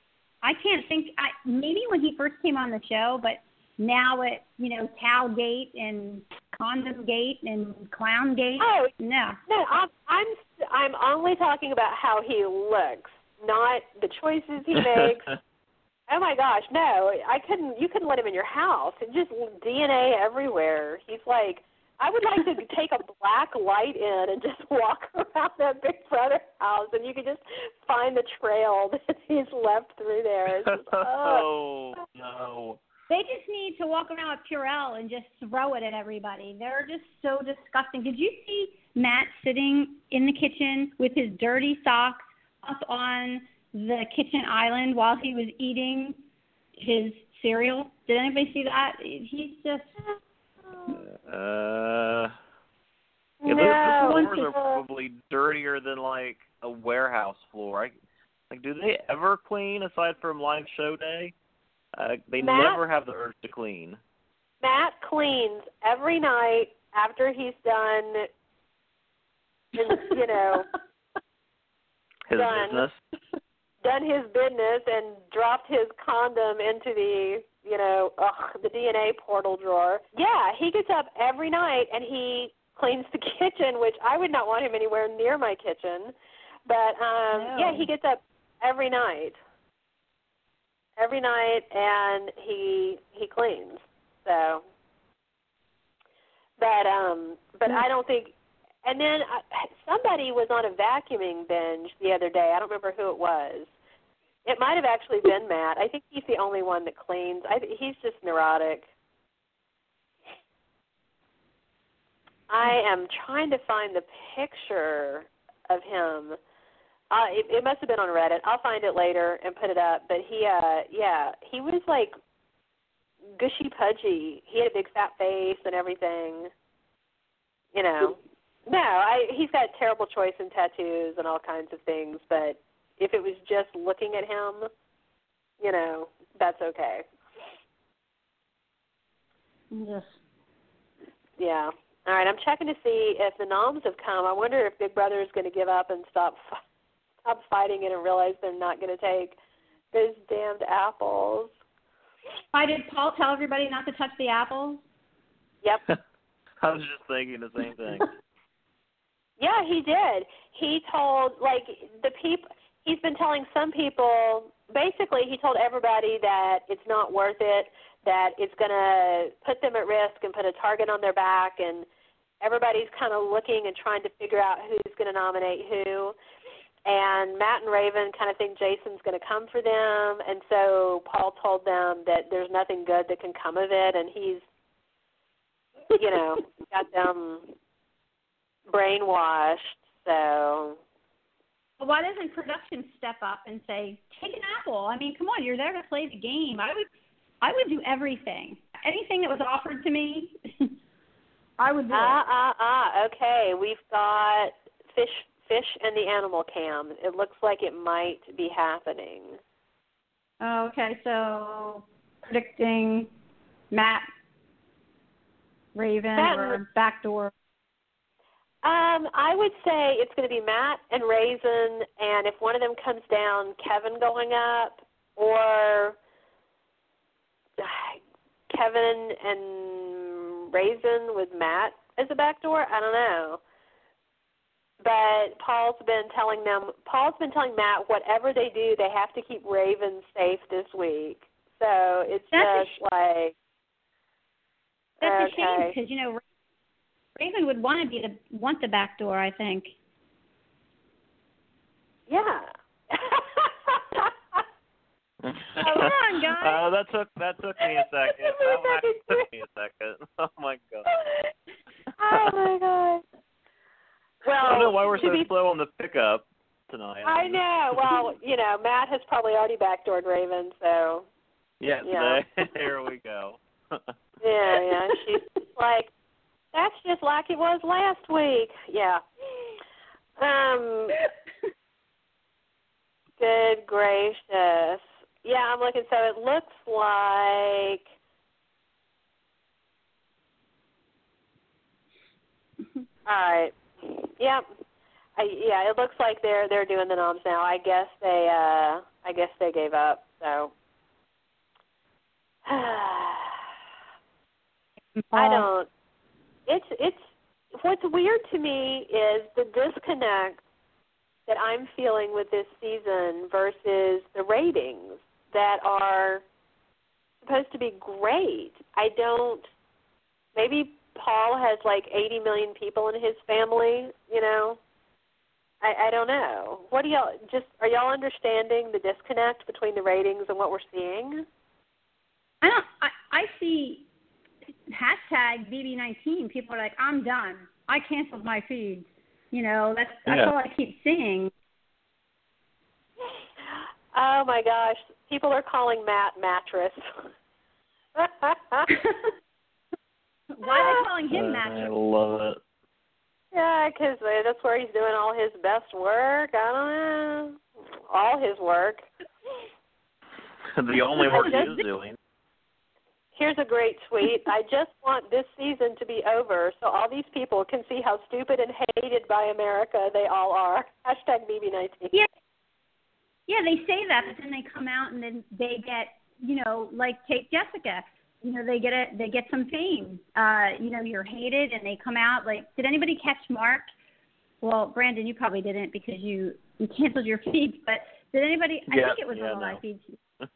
I can't think. I maybe when he first came on the show, but now it you know Towelgate and Condom Gate and Clown Gate. Oh No. no, I'm I'm I'm only talking about how he looks, not the choices he makes. Oh my gosh, no! I couldn't. You couldn't let him in your house. It's just DNA everywhere. He's like, I would like to take a black light in and just walk around that Big Brother house, and you could just find the trail that he's left through there. Just, oh. oh no. They just need to walk around with Purell and just throw it at everybody. They're just so disgusting. Did you see Matt sitting in the kitchen with his dirty socks up on the kitchen island while he was eating his cereal. Did anybody see that? He's just. Uh. Yeah, No. those floors are probably dirtier than like a warehouse floor. I, like, do they ever clean aside from live show day? Uh, they Matt? never have the urge to clean. Matt cleans every night after he's done, and, you know, His Done. business. Done his business and dropped his condom into the, you know, ugh, the DNA portal drawer. Yeah, he gets up every night and he cleans the kitchen, which I would not want him anywhere near my kitchen. But um No. yeah, he gets up every night. Every night and he he cleans. So but um but I don't think and then I, somebody was on a vacuuming binge the other day. I don't remember who it was. It might have actually been Matt. I think he's the only one that cleans. I he's just neurotic. I am trying to find the picture of him. Uh, it, it must have been on Reddit. I'll find it later and put it up. But he, uh, yeah, he was like gushy pudgy. He had a big fat face and everything. You know, no, I he's got terrible choice in tattoos and all kinds of things. But if it was just looking at him, you know, that's okay. Just. Yeah. All right, I'm checking to see if the noms have come. I wonder if Big Brother is going to give up and stop stop fighting it and realize they're not going to take those damned apples. Why did Paul tell everybody not to touch the apples? Yep. I was just thinking the same thing. Yeah, he did. He told like the people. He's been telling some people. Basically, he told everybody that it's not worth it. That it's going to put them at risk and put a target on their back. And everybody's kind of looking and trying to figure out who's going to nominate who. And Matt and Raven kind of think Jason's going to come for them. And so Paul told them that there's nothing good that can come of it. And he's, you know, got them brainwashed. So Well, why doesn't production step up and say, "Take an apple"? I mean, come on, you're there to play the game. I would, I would do everything. Anything that was offered to me, I would do. ah it. ah ah. Okay, we've got fish fish and the animal cam. It looks like it might be happening. Oh, okay, so predicting Matt, Raven, Matt or backdoor. Um, I would say it's going to be Matt and Raven, and if one of them comes down, Kevin going up, or Kevin and Raven with Matt as a backdoor. I don't know. But Paul's been telling them. Paul's been telling Matt whatever they do, they have to keep Raven safe this week. So it's That's just like That's okay. a shame because you know Raven would want to be the want the back door, I think. yeah. Come on, guys. Uh, that took that took me a second. That took me a That one actually second, took me a second. Oh my god. oh my god. Well, I don't know why we're so be slow on the pickup tonight. I know. Well, you know, Matt has probably already backdoored Raven, so Yeah, Yeah. today. Here we go. yeah, yeah. She's like, that's just like it was last week. Yeah. Um. Good gracious. Yeah, I'm looking. So it looks like. All right. Yep. I, yeah, it looks like they're they're doing the noms now. I guess they uh I guess they gave up. So I don't. It's it's what's weird to me is the disconnect that I'm feeling with this season versus the ratings that are supposed to be great. I don't. Maybe Paul has like 80 million people in his family. You know. I, I don't know. What do y'all just are y'all understanding the disconnect between the ratings and what we're seeing? I don't. I, I see hashtag BB19. People are like, I'm done. I canceled my feed. You know, that's that's Yeah. all I keep seeing. Oh my gosh, people are calling Matt mattress. Why are they calling him uh, I Mattress? I love it. Yeah, because that's where he's doing all his best work. I don't know. All his work. the only work he Just- is doing. Here's a great tweet. I just want this season to be over so all these people can see how stupid and hated by America they all are. Hashtag BB19. Yeah. Yeah, they say that, but then they come out and then they get, you know, like take Jessica. You know, they get a they get some fame. Uh, you know, you're hated and they come out like did anybody catch Mark? Well, Brandon, you probably didn't because you you canceled your feed, but did anybody yeah, I think it was yeah, on my no. feed.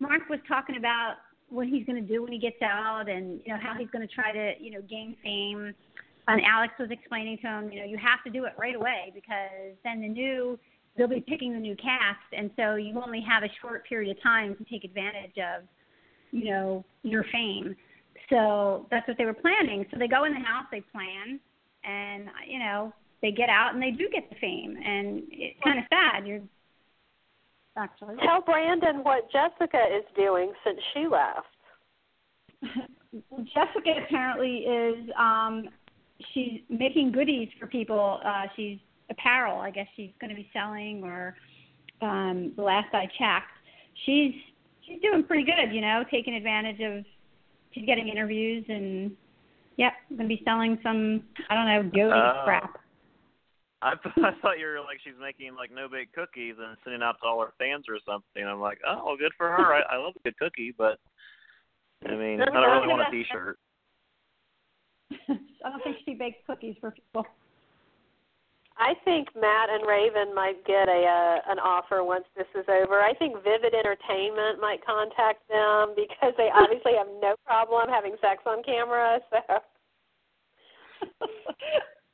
Mark was talking about what he's going to do when he gets out and you know how he's going to try to, you know, gain fame. And Alex was explaining to him, you know, you have to do it right away because then the new they'll be picking the new cast. And so you only have a short period of time to take advantage of you know your fame. So that's what they were planning. So they go in the house they plan and you know they get out and they do get the fame. And it's kind of sad. You're actually Tell Brandon what Jessica is doing since she left. Jessica apparently is um she's making goodies for people. Uh she's apparel, I guess she's gonna be selling or um the last I checked. She's she's doing pretty good, you know, taking advantage of she's getting interviews and yep, gonna be selling some I don't know, goat Oh. crap. I, I thought you were like she's making like no bake cookies and sending out to all her fans or something. I'm like, oh, well, good for her. I, I love a good cookie, but I mean, I don't really want a T-shirt. I don't think she bakes cookies for people. I think Matt and Raven might get a uh, an offer once this is over. I think Vivid Entertainment might contact them because they obviously have no problem having sex on camera. So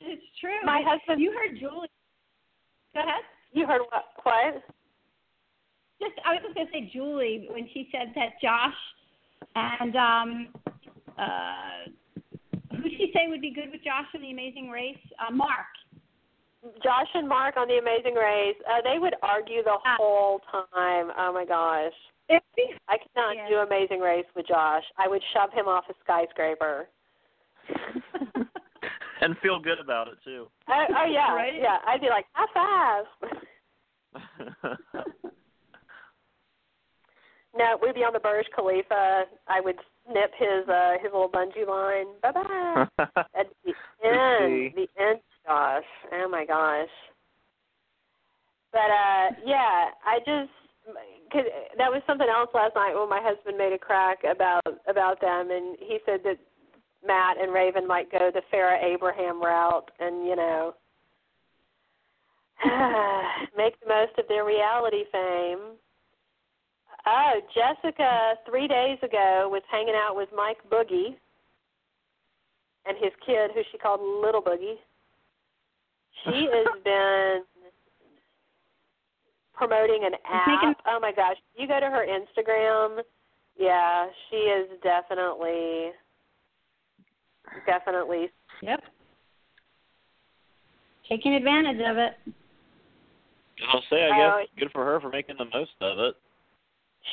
it's true. my husband, You heard Julie. Go ahead. you heard what? What? Just I was just gonna say Julie when she said that Josh and um uh who she say would be good with Josh in the Amazing Race? Uh Mark. Josh and Mark on The Amazing Race. Uh, they would argue the Ah. whole time. Oh my gosh. I could not Yeah. do Amazing Race with Josh. I would shove him off a skyscraper. and feel good about it too. Oh, oh yeah, Right? yeah. I'd be like, high five. No, we'd be on the Burj Khalifa. I would snip his uh his little bungee line. Bye bye. At the end, the end, Josh. Oh my gosh. But uh yeah, I just cause that was something else last night when my husband made a crack about about them, and he said that Matt and Raven might go the Farrah Abraham route, and you know, make the most of their reality fame. Oh, Jessica three days ago was hanging out with Mike Boogie and his kid, who she called Little Boogie. She has been promoting an app. Oh my gosh! You go to her Instagram. Yeah, she is definitely, definitely. Yep. Taking advantage of it. I'll say, I guess, good for her for making the most of it.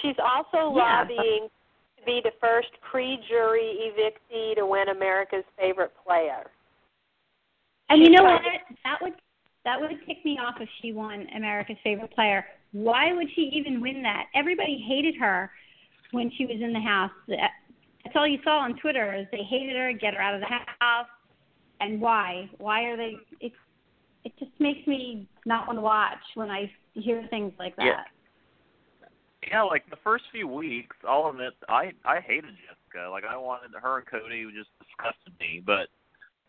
She's also Yeah. lobbying to be the first pre-jury evictee to win America's Favorite Player. And you know what? That would that would tick me off if she won America's favorite player. Why would she even win that? Everybody hated her when she was in the house. All you saw on Twitter is they hated her, get her out of the house. And why? Why are they it it just makes me not want to watch when I hear things like that. Yeah. Yeah, like the first few weeks, I'll admit I I hated Jessica. Like I wanted her and Cody just disgusted me. But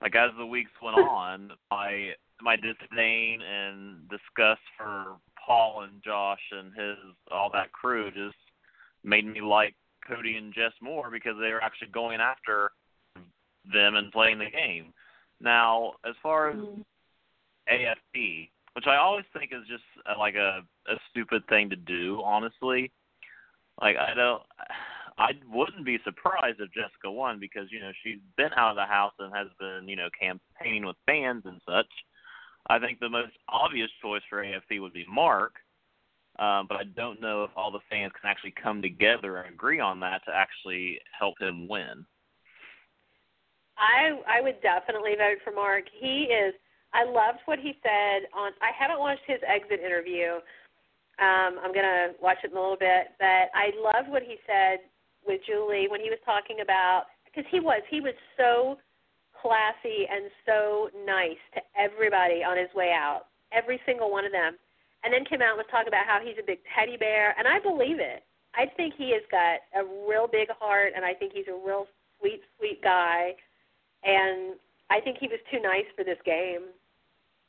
like as the weeks went on, my my disdain and disgust for Paul and Josh and his all that crew just made me like Cody and Jess more because they were actually going after them and playing the game. Now, as far as Mhm. AFP, which I always think is just uh, like a a stupid thing to do. Honestly, like I don't, I wouldn't be surprised if Jessica won because you know she's been out of the house and has been you know campaigning with fans and such. I think the most obvious choice for AFP would be Mark. Um, but I don't know if all the fans can actually come together and agree on that to actually help him win. I I would definitely vote for Mark. He is. I loved what he said on. I haven't watched his exit interview. Um, I'm gonna watch it in a little bit, but I loved what he said with Julie when he was talking about because he was he was so classy and so nice to everybody on his way out, every single one of them, and then came out and was talking about how he's a big teddy bear, and I believe it. I think he has got a real big heart, and I think he's a real sweet, sweet guy and I think he was too nice for this game.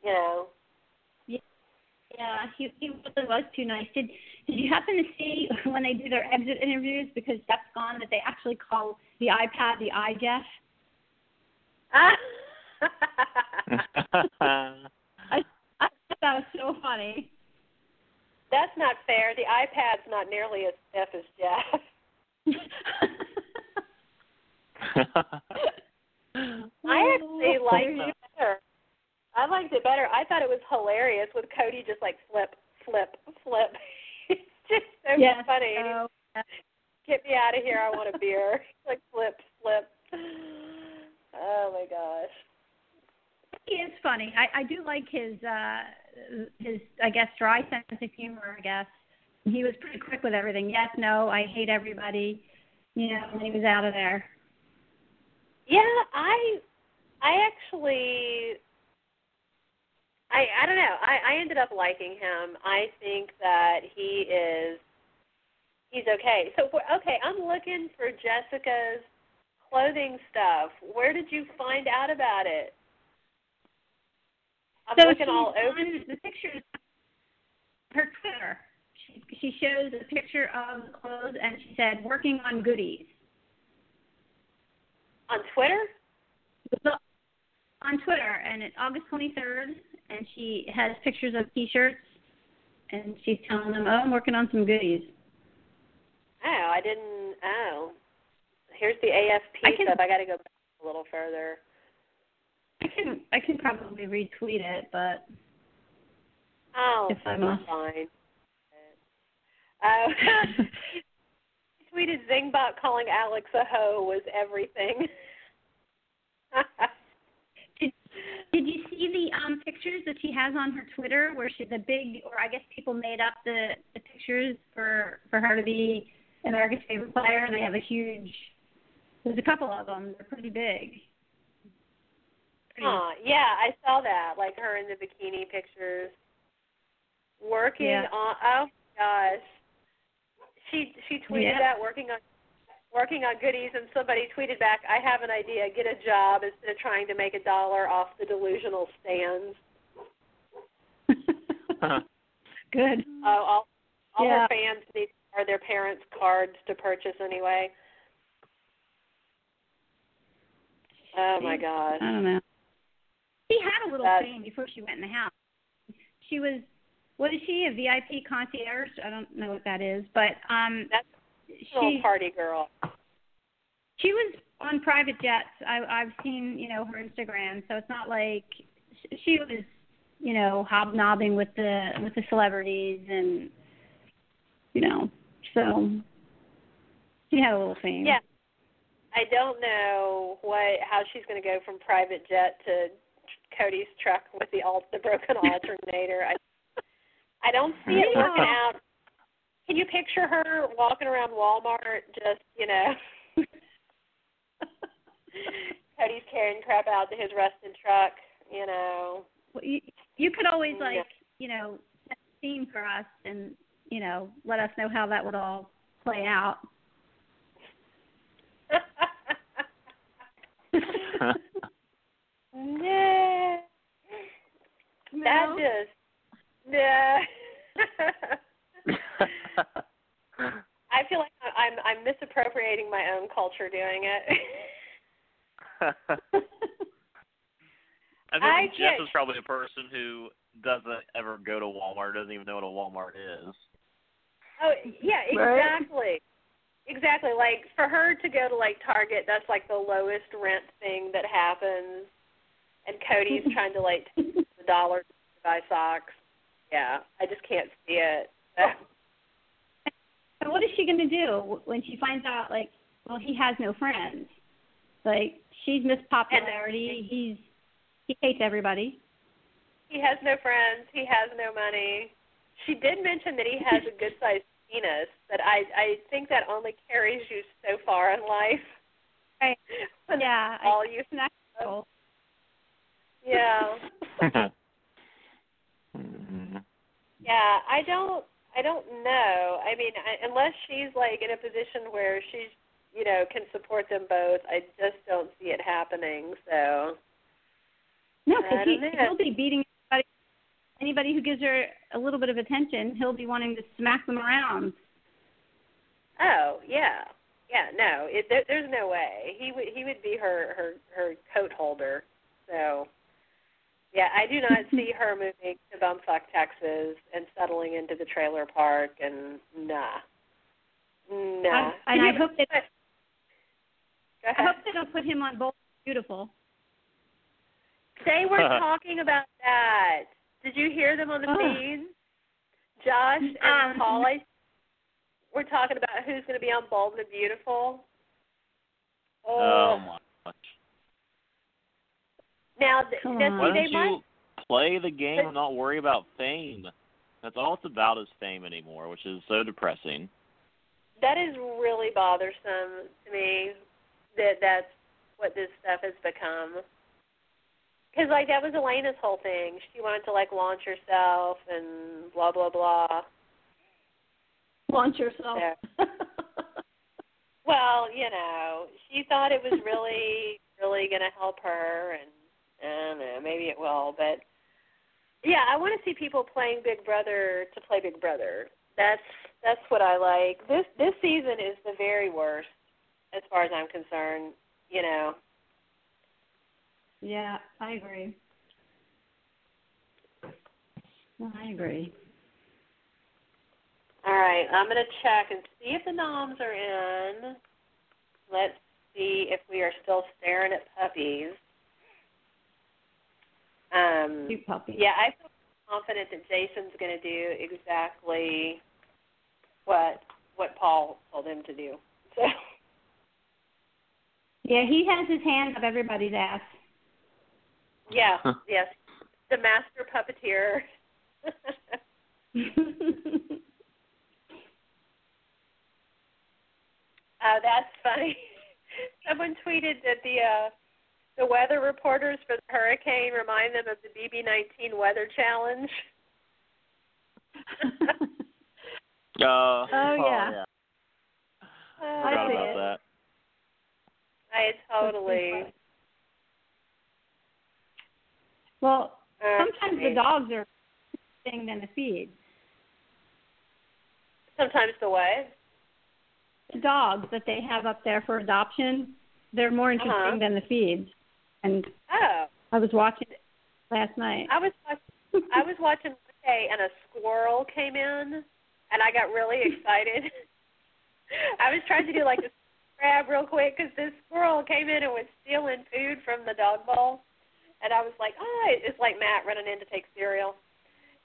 You know. Yeah, he he really was too nice. Did Did you happen to see when they do their exit interviews because Jeff's gone that they actually call the iPad the iJeff? Ah. I I thought that was so funny. That's not fair. The iPad's not nearly as stiff as Jeff. I actually Oh, liked it better. I liked it better. I thought it was hilarious with Cody just like flip, flip, flip. it's just so yes, funny. Oh, so, Get me out of here! I want a beer. like flip, flip. Oh my gosh. He is funny. I I do like his uh his I guess dry sense of humor. I guess he was pretty quick with everything. Yes, no, I hate everybody. You know, and he was out of there. Yeah, I I actually I I don't know. I I ended up liking him. I think that he is he's okay. So okay, I'm looking for Jessica's clothing stuff. Where did you find out about it? I'm so looking all over the pictures her Twitter. She she shows a picture of the clothes and she said working on goodies. on Twitter. on Twitter, and it's August 23rd, and she has pictures of T-shirts, and she's telling them, "Oh, I'm working on some goodies." Oh, I didn't. Oh, here's the AFP I can- stuff. I got to go back a little further. I can I can probably retweet it, but Oh, If I'm off. fine. Oh, he tweeted Zingbot calling Alex a hoe was everything. did did you see the um pictures that she has on her Twitter, where she the big, or I guess people made up the the pictures for for her to be America's favorite player, they have a huge. There's a couple of them. They're pretty big. Pretty- Huh, yeah, I saw that. Like her in the bikini pictures. Working Yeah. on oh my gosh. She she tweeted Yeah. that working on working on goodies and somebody tweeted back, I have an idea, get a job instead of trying to make a dollar off the delusional stands. Good. Oh, all all Yeah. her fans need are their parents' cards to purchase anyway. Oh my gosh. I don't know. She had a little That's- fame before she went in the house. She was, what is she, a VIP concierge? I don't know what that is, but um, That's a little she party girl. she was on private jets. I, I've seen, you know, her Instagram, so it's not like she was, you know, hobnobbing with the with the celebrities and, you know, so she had a little fame. Yeah. I don't know what how she's going to go from private jet to Cody's truck with the alt the broken alternator. I I don't see it Yeah. working out. Can you picture her walking around Walmart just, you know, Cody's carrying crap out to his rusted truck, you know. Well, you, you could always Yeah. like you know set the scene for us and you know let us know how that would all play out. nah. That No? just nah. I feel like I'm I'm misappropriating my own culture doing it. I think I Jeff get- is probably a person who doesn't ever go to Walmart, doesn't even know what a Walmart is. oh yeah, Right. exactly. Exactly. Like for her to go to like Target, that's like the lowest rent thing that happens. And Cody's trying to like take the dollar to buy socks. Yeah, I just can't see it. So. What is she going to do when she finds out, like, well, he has no friends? Like, she's Miss Popularity. He's he hates everybody. He has no friends. He has no money. She did mention that he has a good sized penis, but I I think that only carries you so far in life. Right. Yeah. All I, you. not cool. Yeah. Yeah. I don't. I don't know. I mean, I, unless she's like in a position where she's, you know, can support them both, I just don't see it happening. So. No, because he, know. he'll be beating anybody, anybody who gives her a little bit of attention. He'll be wanting to smack them around. Oh yeah, yeah. No, it, there, there's no way he would. He would be her her her coat holder. So, yeah, I do not see her moving to Bumfuck, Texas, and settling into the trailer park. And nah, nah. I, and I hope that Go I hope they don't put him on Bold and Beautiful. They were talking about that. Did you hear them on the Oh. feed? Josh and Um, Paul I, were talking about who's going to be on Bold and Beautiful. Oh my gosh. Now, th- Come now on. Why see, they don't might you play the game and not worry about fame? That's all it's about is fame anymore, which is so depressing. that is really bothersome to me that that's what this stuff has become. Because like that was Elena's whole thing. She wanted to like launch herself and blah blah blah. Launch yourself. Yeah. Well, you know, she thought it was really really going to help her, and I don't know, maybe it will, but yeah, I want to see people playing Big Brother to play Big Brother. That's that's what I like. This this season is the very worst, as far as I'm concerned. You know, yeah, I agree. I agree. All right, I'm going to check and see if the noms are in. Let's see if we are still staring at puppies. Um, Cute puppy. yeah, I feel confident that Jason's going to do exactly what what Paul told him to do. So, Yeah, he has his hand up everybody's ass. yeah, Huh. yes, the master puppeteer. Uh, that's funny. Someone tweeted that the uh, the weather reporters for the hurricane remind them of the BB19 weather challenge. Uh, Oh, yeah. yeah. Uh, Forgot see about it. that. I totally. well, uh, sometimes the dogs are interesting than the feed. Sometimes the what? The dogs that they have up there for adoption, they're more interesting Uh-huh. than the feeds. And Oh, I was watching it last night. I was watching, I was watching one day and a squirrel came in, and I got really excited. I was trying to do like a grab real quick because this squirrel came in and was stealing food from the dog bowl, and I was like, oh, it's like Matt running in to take cereal.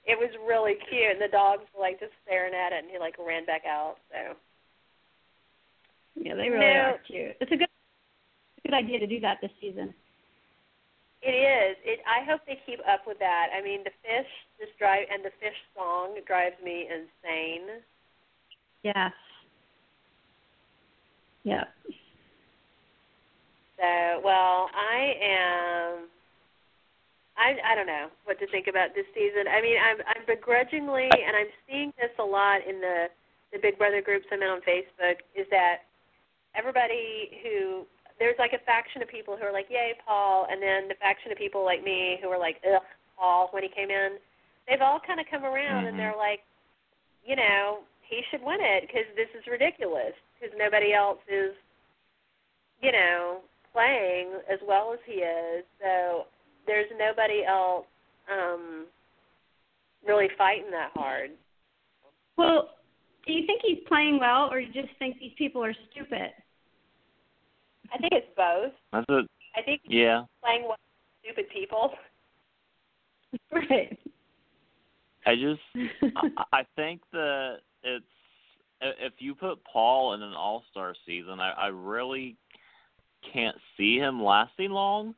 It was really cute, and the dogs were like just staring at it, and he like ran back out. So yeah, they really No. are cute. It's a good, good idea to do that this season. It is. It. I hope they keep up with that. I mean, the fish just drive and the fish song drives me insane. Yes. Yeah. So, well, I am. I I don't know what to think about this season. I mean, I'm I'm begrudgingly, and I'm seeing this a lot in the the Big Brother groups I'm in on Facebook. Is that everybody who there's like a faction of people who are like, "Yay, Paul," and then the faction of people like me who are like, "Ugh, Paul." When he came in, they've all kind of come around Mhm. and they're like, you know, he should win it because this is ridiculous because nobody else is, you know, playing as well as he is. So there's nobody else um really fighting that hard. Well, do you think he's playing well, or you just think these people are stupid? I think it's both. That's it. I think Yeah. playing with stupid people. Right. I just I, I think that it's if you put Paul in an All Star season, I, I really can't see him lasting long.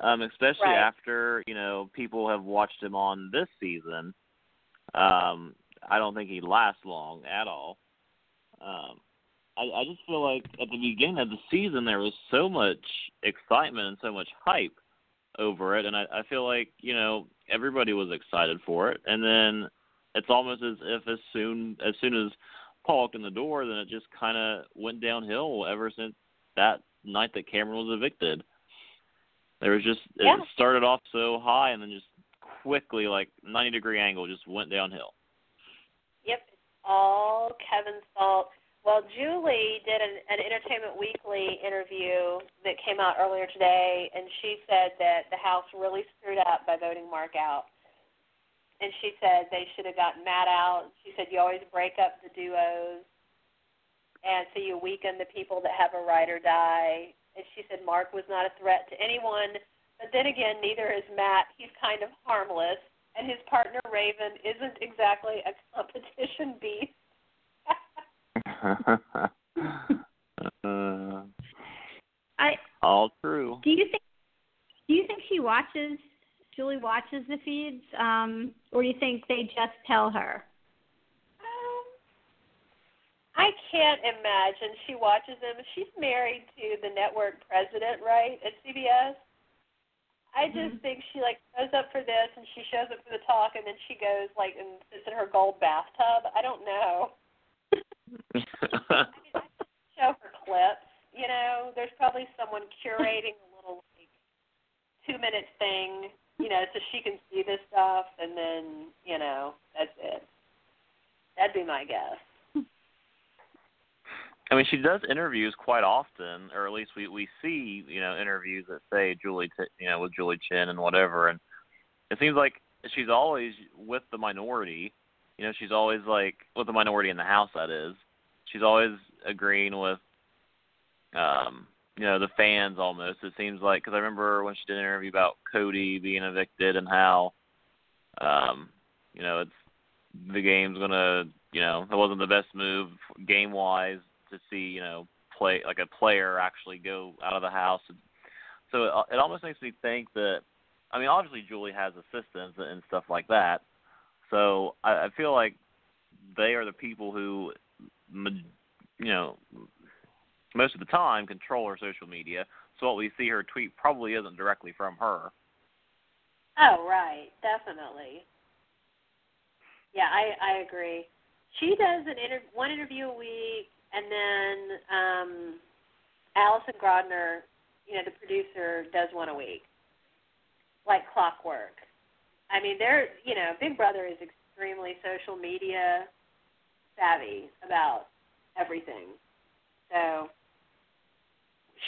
Um, especially right. after you know people have watched him on this season. Um, I don't think he lasts long at all. Um, I, I just feel like at the beginning of the season there was so much excitement and so much hype over it, and I, I feel like you know everybody was excited for it, and then it's almost as if as soon as soon as Paul walked in the door, then it just kind of went downhill ever since that night that Cameron was evicted. There was just yeah. it started off so high and then just quickly like 90 degree angle just went downhill. Yep, It's all Kevin's fault. Well, Julie did an, an Entertainment Weekly interview that came out earlier today, and she said that the House really screwed up by voting Mark out. And she said they should have gotten Matt out. She said you always break up the duos, and so you weaken the people that have a ride or die. And she said Mark was not a threat to anyone, but then again, neither is Matt. He's kind of harmless, and his partner Raven isn't exactly a competition beast uh, I all true. do you think do you think she watches Julie watches the feeds, um, or do you think they just tell her? Um, I can't imagine she watches them. She's married to the network president, right, at CBS. I just Mm-hmm. think she like shows up for this and she shows up for the talk and then she goes like and sits in her gold bathtub. I don't know. show her clips. You know, there's probably someone curating a little like two minute thing, you know, so she can see this stuff, and then you know that's it. That'd be my guess. I mean, she does interviews quite often, or at least we we see you know interviews that say Julie, you know, with Julie Chen and whatever, and it seems like she's always with the minority. You know, she's always like with the minority in the house. That is, she's always agreeing with, um, you know, the fans almost. It seems like because I remember when she did an interview about Cody being evicted and how, um, you know, it's the game's gonna, you know, it wasn't the best move game wise to see, you know, play like a player actually go out of the house. So it, it almost makes me think that, I mean, obviously Julie has assistants and stuff like that. So I, I feel like they are the people who, you know, most of the time control her social media. So what we see her tweet probably isn't directly from her. Oh right, definitely. Yeah, I I agree. She does an inter- one interview a week, and then um, Allison Grodner, you know, the producer, does one a week, like clockwork. I mean, they're you know, Big Brother is extremely social media savvy about everything. So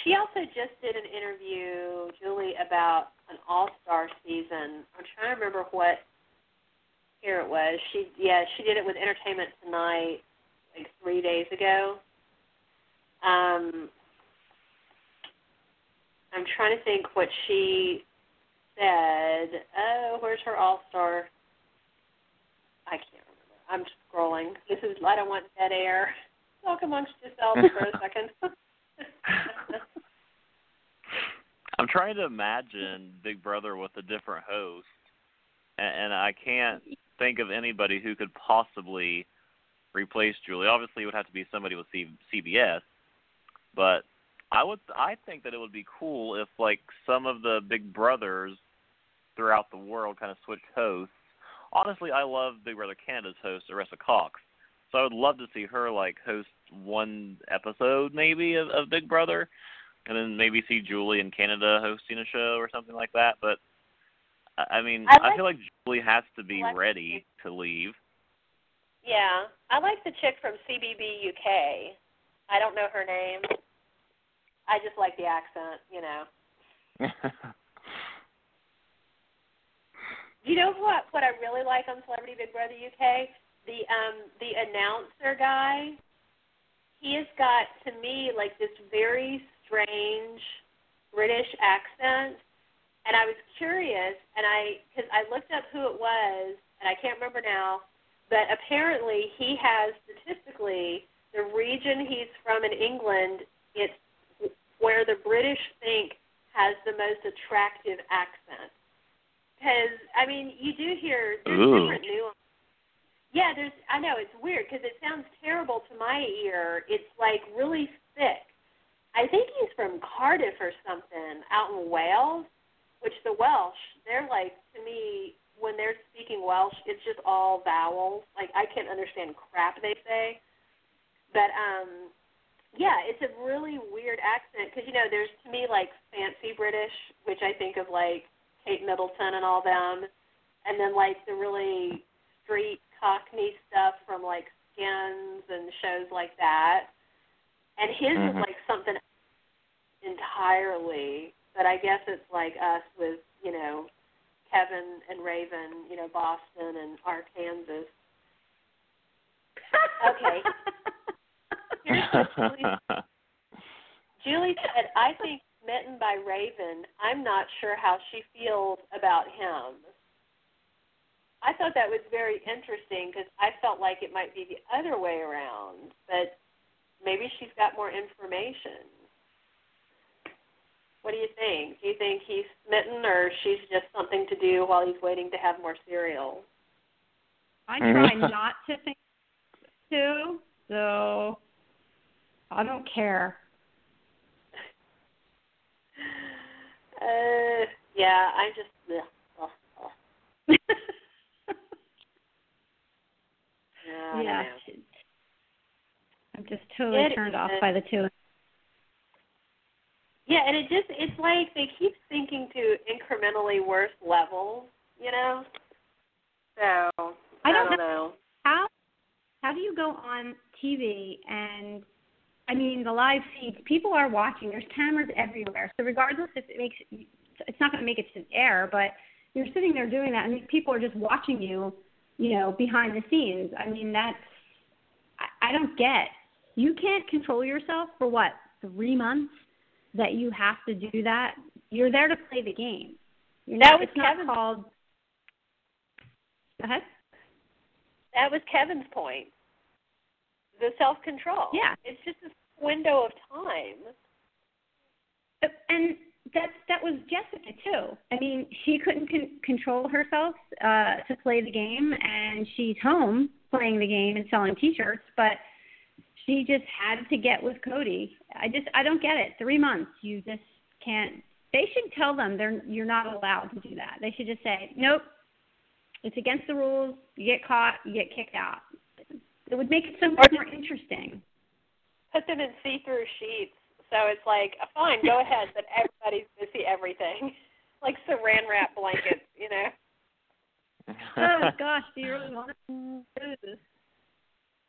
she also just did an interview, Julie, about an All Star season. I'm trying to remember what here it was. She yeah, she did it with Entertainment Tonight like three days ago. Um, I'm trying to think what she said. Oh, where's her All Star? I can't remember. I'm scrolling. This is I don't want dead air. Talk amongst yourselves for a second. I'm trying to imagine Big Brother with a different host, and, and I can't think of anybody who could possibly replace Julie. Obviously, it would have to be somebody with C- CBS, but I would I think that it would be cool if like some of the Big Brothers throughout the world kind of switched hosts. Honestly, I love Big Brother Canada's host, Arisa Cox. So I would love to see her like host one episode maybe of, of Big Brother, and then maybe see Julie in Canada hosting a show or something like that. But I I mean, I like- I feel like Julie has to be like- ready to leave. yeah, I like the chick from CBB UK. I don't know her name. I just like the accent, you know. You know what what I really like on Celebrity Big Brother UK? The um the announcer guy. He has got to me like this very strange British accent, and I was curious, and I because I looked up who it was, and I can't remember now, but apparently he has statistically the region he's from in England. It's where the British think has the most attractive accent. Because I mean, you do hear there's Ooh. different nuances. Yeah, there's. I know it's weird because it sounds terrible to my ear. It's like really thick. I think he's from Cardiff or something out in Wales, which the Welsh, they're like to me when they're speaking Welsh, it's just all vowels. Like I can't understand crap they say. But um yeah, it's a really weird accent because you know there's to me like fancy British, which I think of like Kate Middleton and all them, and then like the really street Cockney stuff from like Skins and shows like that. And his Mhm. is like something entirely, but I guess it's like us with you know Kevin and Raven, you know Boston and Arkansas. Okay. Here's what Julie Julie said, I think smitten by Raven, I'm not sure how she feels about him. I thought that was very interesting because I felt like it might be the other way around, but maybe she's got more information. What do you think? Do you think he's smitten or she's just something to do while he's waiting to have more cereal? I try not to think too, so I don't care. Uh, yeah, I just. Ugh. Yeah, yeah, I'm just totally It turned off is. by the two. Yeah, and it just it's like they keep sinking to incrementally worse levels, you know? So I, I don't don't know. How how do you go on TV and I mean the live feeds? People are watching. There's cameras everywhere. So regardless if it makes it's not going to make it to air, but you're sitting there doing that, and these people are just watching you, you know, behind the scenes. I mean that's I, I don't get. You can't control yourself for what three months that you have to do that. You're there to play the game. You're That not, was it's not Kevin's- called. Go ahead. That was Kevin's point. The self control. Yeah. It's just this window of time. and that that was Jessica too. I mean, she couldn't con- control herself uh, to play the game, and she's home playing the game and selling T-shirts, but she just had to get with Cody. I just I don't get it. Three months, you just can't. They should tell them they're you're not allowed to do that. They should just say nope. It's against the rules. You get caught, you get kicked out. It would make it so much more interesting. Put them in see through sheets. So it's like, uh, fine, go ahead, but everybody's gonna see everything. like saran wrap blankets, you know. oh gosh, do you really want to do this?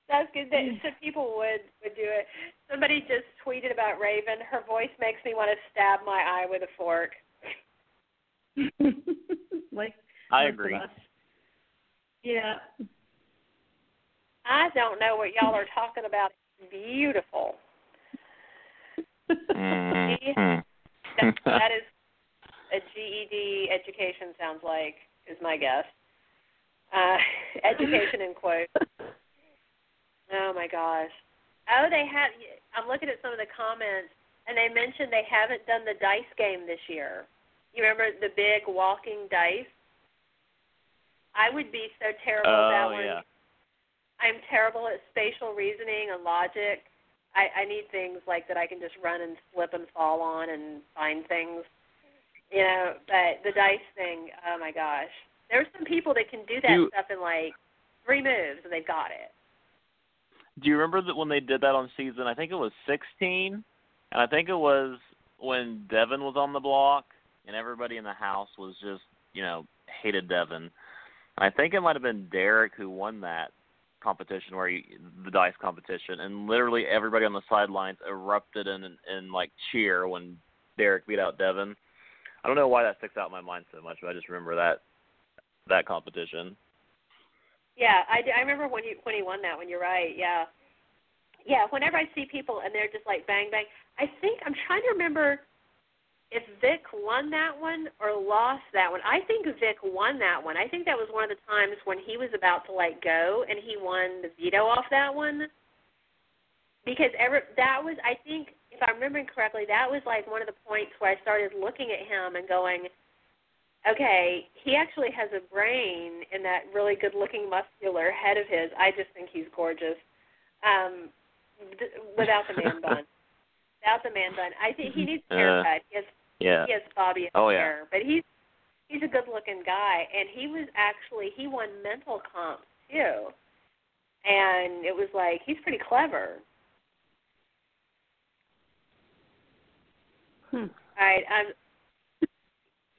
That's good. That so people would would do it. Somebody just tweeted about Raven. Her voice makes me want to stab my eye with a fork. like I agree. Yeah. I don't know what y'all are talking about. It's beautiful. Mhm. That, that is a GED education sounds like is my guess. Uh, education in quotes. Oh my gosh. Oh, they have. I'm looking at some of the comments, and they mentioned they haven't done the dice game this year. You remember the big walking dice? I would be so terrible at that Oh one. yeah. I'm terrible at spatial reasoning and logic. I, I need things like that I can just run and slip and fall on and find things. You know, but the dice thing, oh my gosh. There's some people that can do that You- stuff in like three moves and they've got it. Do you remember that when they did that on season? I think it was 16, and I think it was when Devin was on the block, and everybody in the house was just, you know, hated Devin. And I think it might have been Derrick who won that competition, where he, the dice competition, and literally everybody on the sidelines erupted in, in in like cheer when Derrick beat out Devin. I don't know why that sticks out in my mind so much, but I just remember that that competition. Yeah, I, I remember when you when he won that one. You're right. Yeah, yeah. Whenever I see people and they're just like bang bang, I think I'm trying to remember. If Vic won that one or lost that one. I think Vic won that one. I think that was one of the times when he was about to let go and he won the veto off that one. Because ever that was I think if I'm remembering correctly, that was like one of the points where I started looking at him and going, Okay, he actually has a brain in that really good looking muscular head of his. I just think he's gorgeous. Um th- without the man bun. Without the man bun. I think he needs a haircut. He has Yeah. he has Bobby in Oh, his yeah. hair, but he's he's a good looking guy, and he was actually he won mental comps too, and it was like he's pretty clever. Hmm. All right, um,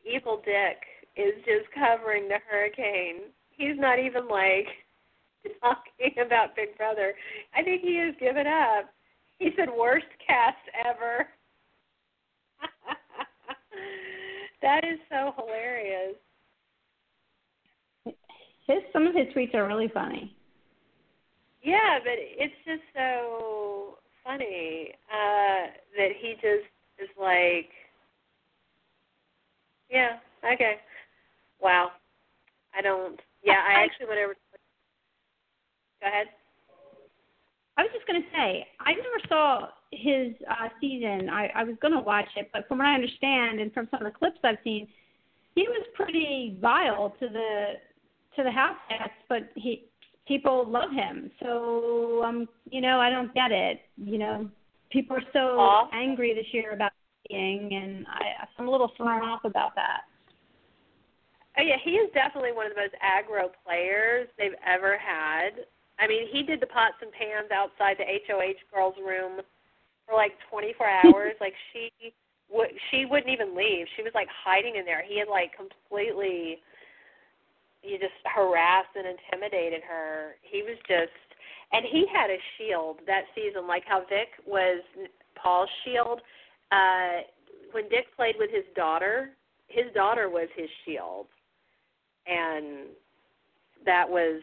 Evil Dick is just covering the hurricane. He's not even like talking about Big Brother. I think he has given up. He said worst cast ever. that is so hilarious. His some of his tweets are really funny. Yeah, but it's just so funny uh that he just is like Yeah, okay. Wow. I don't yeah, I actually went over Go ahead. I was just going to say, I never saw his uh, season. I, I was going to watch it, but from what I understand and from some of the clips I've seen, he was pretty vile to the to the house guests, but he people love him. So um, you know, I don't get it. You know, people are so Aw. angry this year about being, and I, I'm a little thrown off about that. Oh yeah, he is definitely one of the most aggro players they've ever had. I mean, he did the pots and pans outside the HOH girls' room for like 24 hours. like she would, she wouldn't even leave. She was like hiding in there. He had like completely, you just harassed and intimidated her. He was just, and he had a shield that season, like how Vic was Paul's shield. Uh, when Dick played with his daughter, his daughter was his shield and that was,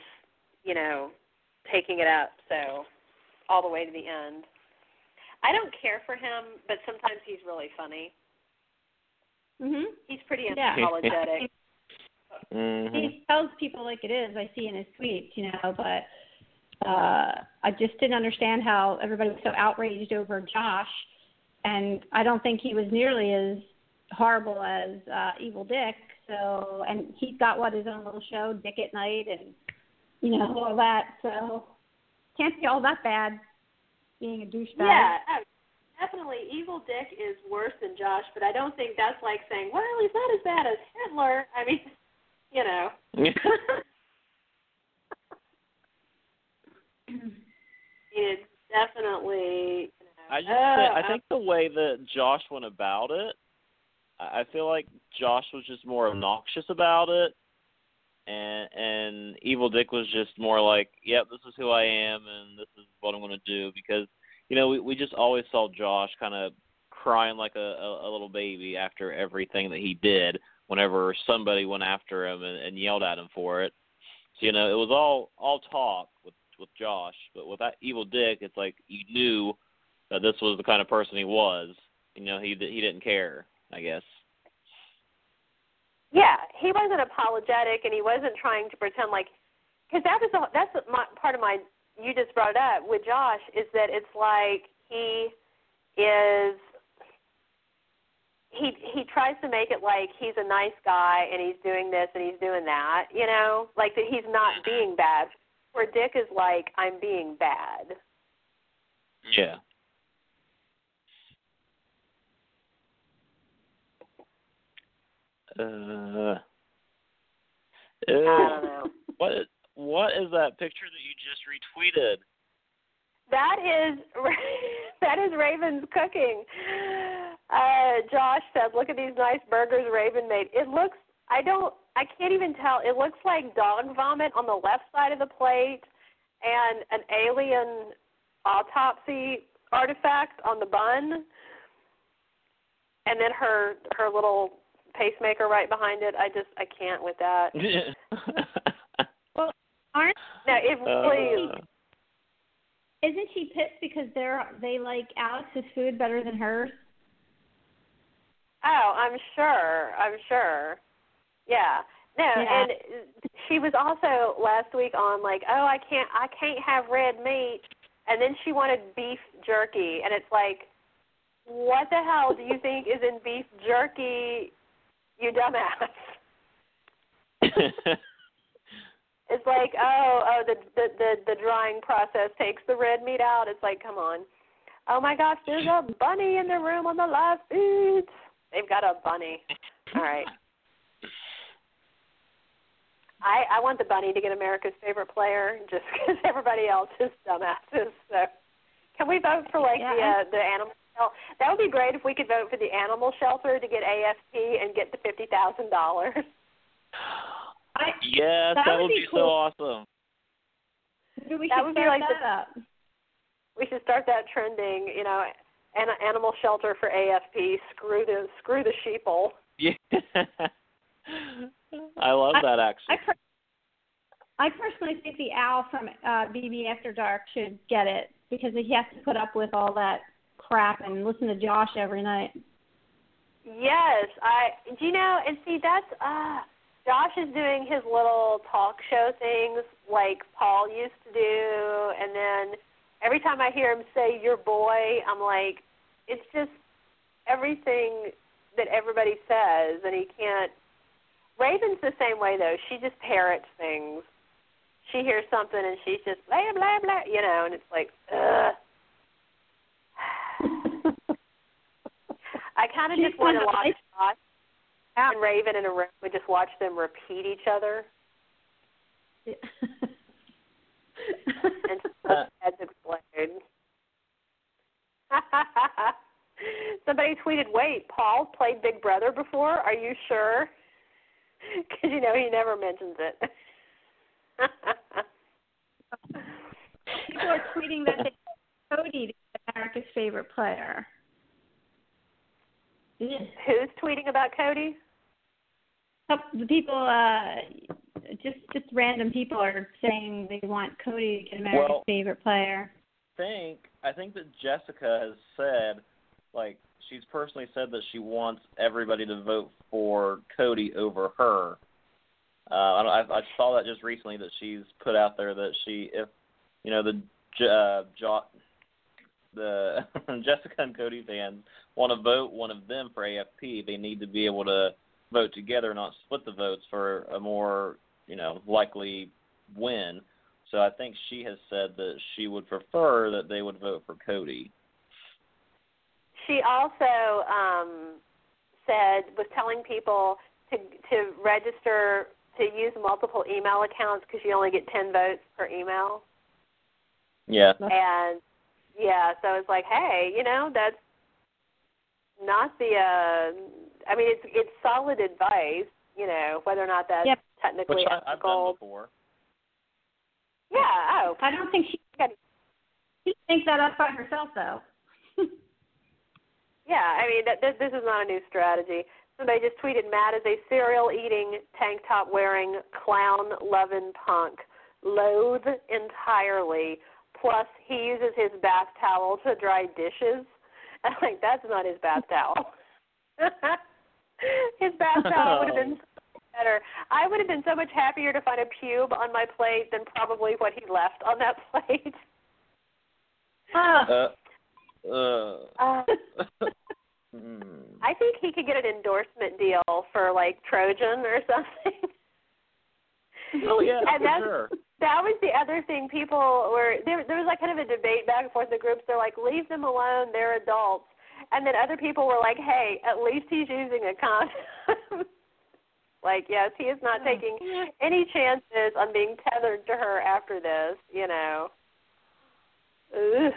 you know, taking it up so all the way to the end. I don't care for him, but sometimes he's really funny. Mhm. He's pretty Yeah. unapologetic. Mhm. he tells people like it is. I see in his tweets, you know, but uh I just didn't understand how everybody was so outraged over Josh, and I don't think he was nearly as horrible as uh Evil Dick. So, and he's got what his own little show, Dick at Night, and you know all that. So, can't be all that bad being a douchebag. yeah, oh, definitely. Evil Dick is worse than Josh, but I don't think that's like saying, well, he's not as bad as Hitler. I mean, you know. it's definitely. You know, I just uh, think, I think the way that Josh went about it, I I feel like Josh was just more obnoxious about it, and and Evil Dick was just more like, "Yep, this is who I am, and this is what I'm going to do." Because you know we we just always saw Josh kind of crying like a, a a little baby after everything that he did. Whenever somebody went after him and, and yelled at him for it, so you know it was all all talk with with Josh, but with that Evil Dick, it's like you knew that this was the kind of person he was. You know, he he didn't care. I guess. Yeah, he wasn't apologetic, and he wasn't trying to pretend like because that was the, that's my, part of my. You just brought up with Josh is that it's like he is. He he tries to make it like he's a nice guy and he's doing this and he's doing that, you know, like that he's not being bad. Where Dick is like, I'm being bad. Yeah. Uh, I don't know. What is, what is that picture that you just retweeted? That is that is Raven's cooking. Uh, Josh said, "Look at these nice burgers Raven made. It looks I don't I can't even tell. It looks like dog vomit on the left side of the plate and an alien autopsy artifact on the bun, and then her her little pacemaker right behind it. I just I can't with that. Well, aren't No, it really Uh, isn't she pissed because they're they like Alex's food better than hers? Oh, I'm sure. I'm sure. Yeah. No, Yeah. and she was also last week on like, oh, I can't, I can't have red meat, and then she wanted beef jerky, and it's like, what the hell do you think is in beef jerky, you dumbass? It's like, oh, oh, the the the, the drying process takes the red meat out. It's like, come on. Oh my gosh, there's a bunny in the room on the live feeds. They've got a bunny. All right. I I want the bunny to get America's favorite player just because everybody else is dumbasses. So, can we vote for like the uh, the animal? Shel- That would be great if we could vote for the animal shelter to get AFP and get the fifty thousand dollars. I, yes, That that, would would be be, cool. so awesome. maybe we That should would be start like that the- up. We should start that trending. You know, an animal shelter for AFP. Screw the screw the sheeple. Yeah. I love I- that actually. I, per- I personally think the owl from uh, BB After Dark should get it because he has to put up with all that crap and listen to Josh every night. Yes, I. Do you know? And see, that's uh Josh is doing his little talk show things like Paul used to do, and then every time I hear him say "your boy," I'm like, it's just everything that everybody says, and he can't. Raven's the same way though. She just parrots things. She hears something and she's just blah blah blah, you know, and it's like, ugh. I kind of just want to watch like- Josh and Raven in a room and just watch them repeat each other and just let explode. Somebody tweeted, "Wait, Paul played Big Brother before? Are you sure?" Because you know he never mentions it. People are tweeting that they Cody be America's favorite player. Yeah. Who's tweeting about Cody? The people, uh, just just random people are saying they want Cody to get America's Well- favorite player. I think I think that Jessica has said, like she's personally said that she wants everybody to vote for Cody over her. Uh, I, don't- I I saw that just recently that she's put out there that she if you know the J- uh, jo- the Jessica and Cody fans want to vote one of them for AFP, they need to be able to vote together, not split the votes for a more you know likely win. So I think she has said that she would prefer that they would vote for Cody. She also um, said was telling people to to register to use multiple email accounts because you only get ten votes per email. Yeah. And yeah, so it's like, hey, you know, that's not the. uh I mean, it's it's solid advice. You know, whether or not that's Yep. technically Which I, I've done before. Yeah. Oh, I don't think she she thinks that up by herself though. Yeah, I mean, that, this, this is not a new strategy. Somebody just tweeted Matt is a cereal eating, tank top wearing, clown loving punk. Loathe entirely. Plus, he uses his bath towel to dry dishes. And I'm like, that's not his bath towel. his bath towel would have been so better. I would have been so much happier to find a pube on my plate than probably what he left on that plate. Ah. Uh, uh, Uh, hmm. I think he could get an endorsement deal for like Trojan or something. Oh yeah, and for that's, sure. That was the other thing. People were there. There was like kind of a debate back and forth in the groups. They're like, leave them alone. They're adults. And then other people were like, hey, at least he's using a condom. like, yes, he is not hmm. taking any chances on being tethered to her after this. You know. Ugh.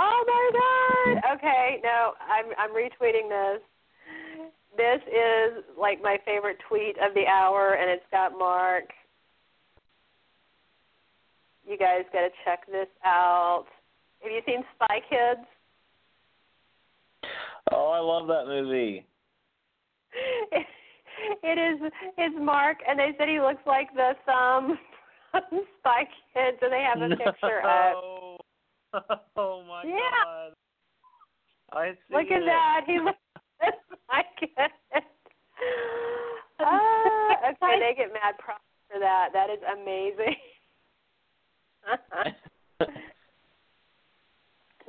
Oh my god. Okay, no, I'm I'm retweeting this. This is like my favorite tweet of the hour and it's got Mark. You guys got to check this out. Have you seen Spy Kids? Oh, I love that movie. It is it's Mark and they said he looks like the thumb from Spy Kids and they have a picture of no. oh my Yeah. god. I see Look at it. that. He looks my goodness. Ah, okay, they get mad props for that. That is amazing.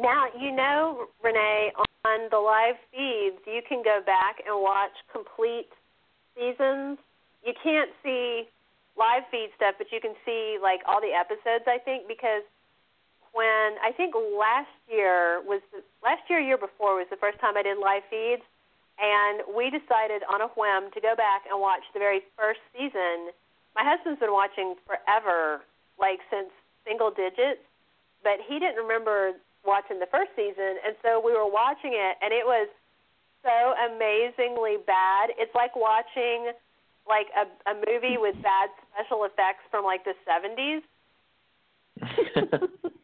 now, you know, Renee, on the live feeds, you can go back and watch complete seasons. You can't see live feed stuff, but you can see like all the episodes. I think because when I think last year was the, last year, year before was the first time I did live feeds, and we decided on a whim to go back and watch the very first season. My husband's been watching forever, like since single digits, but he didn't remember watching the first season, and so we were watching it, and it was so amazingly bad. It's like watching like a a movie with bad special effects from like the 70s.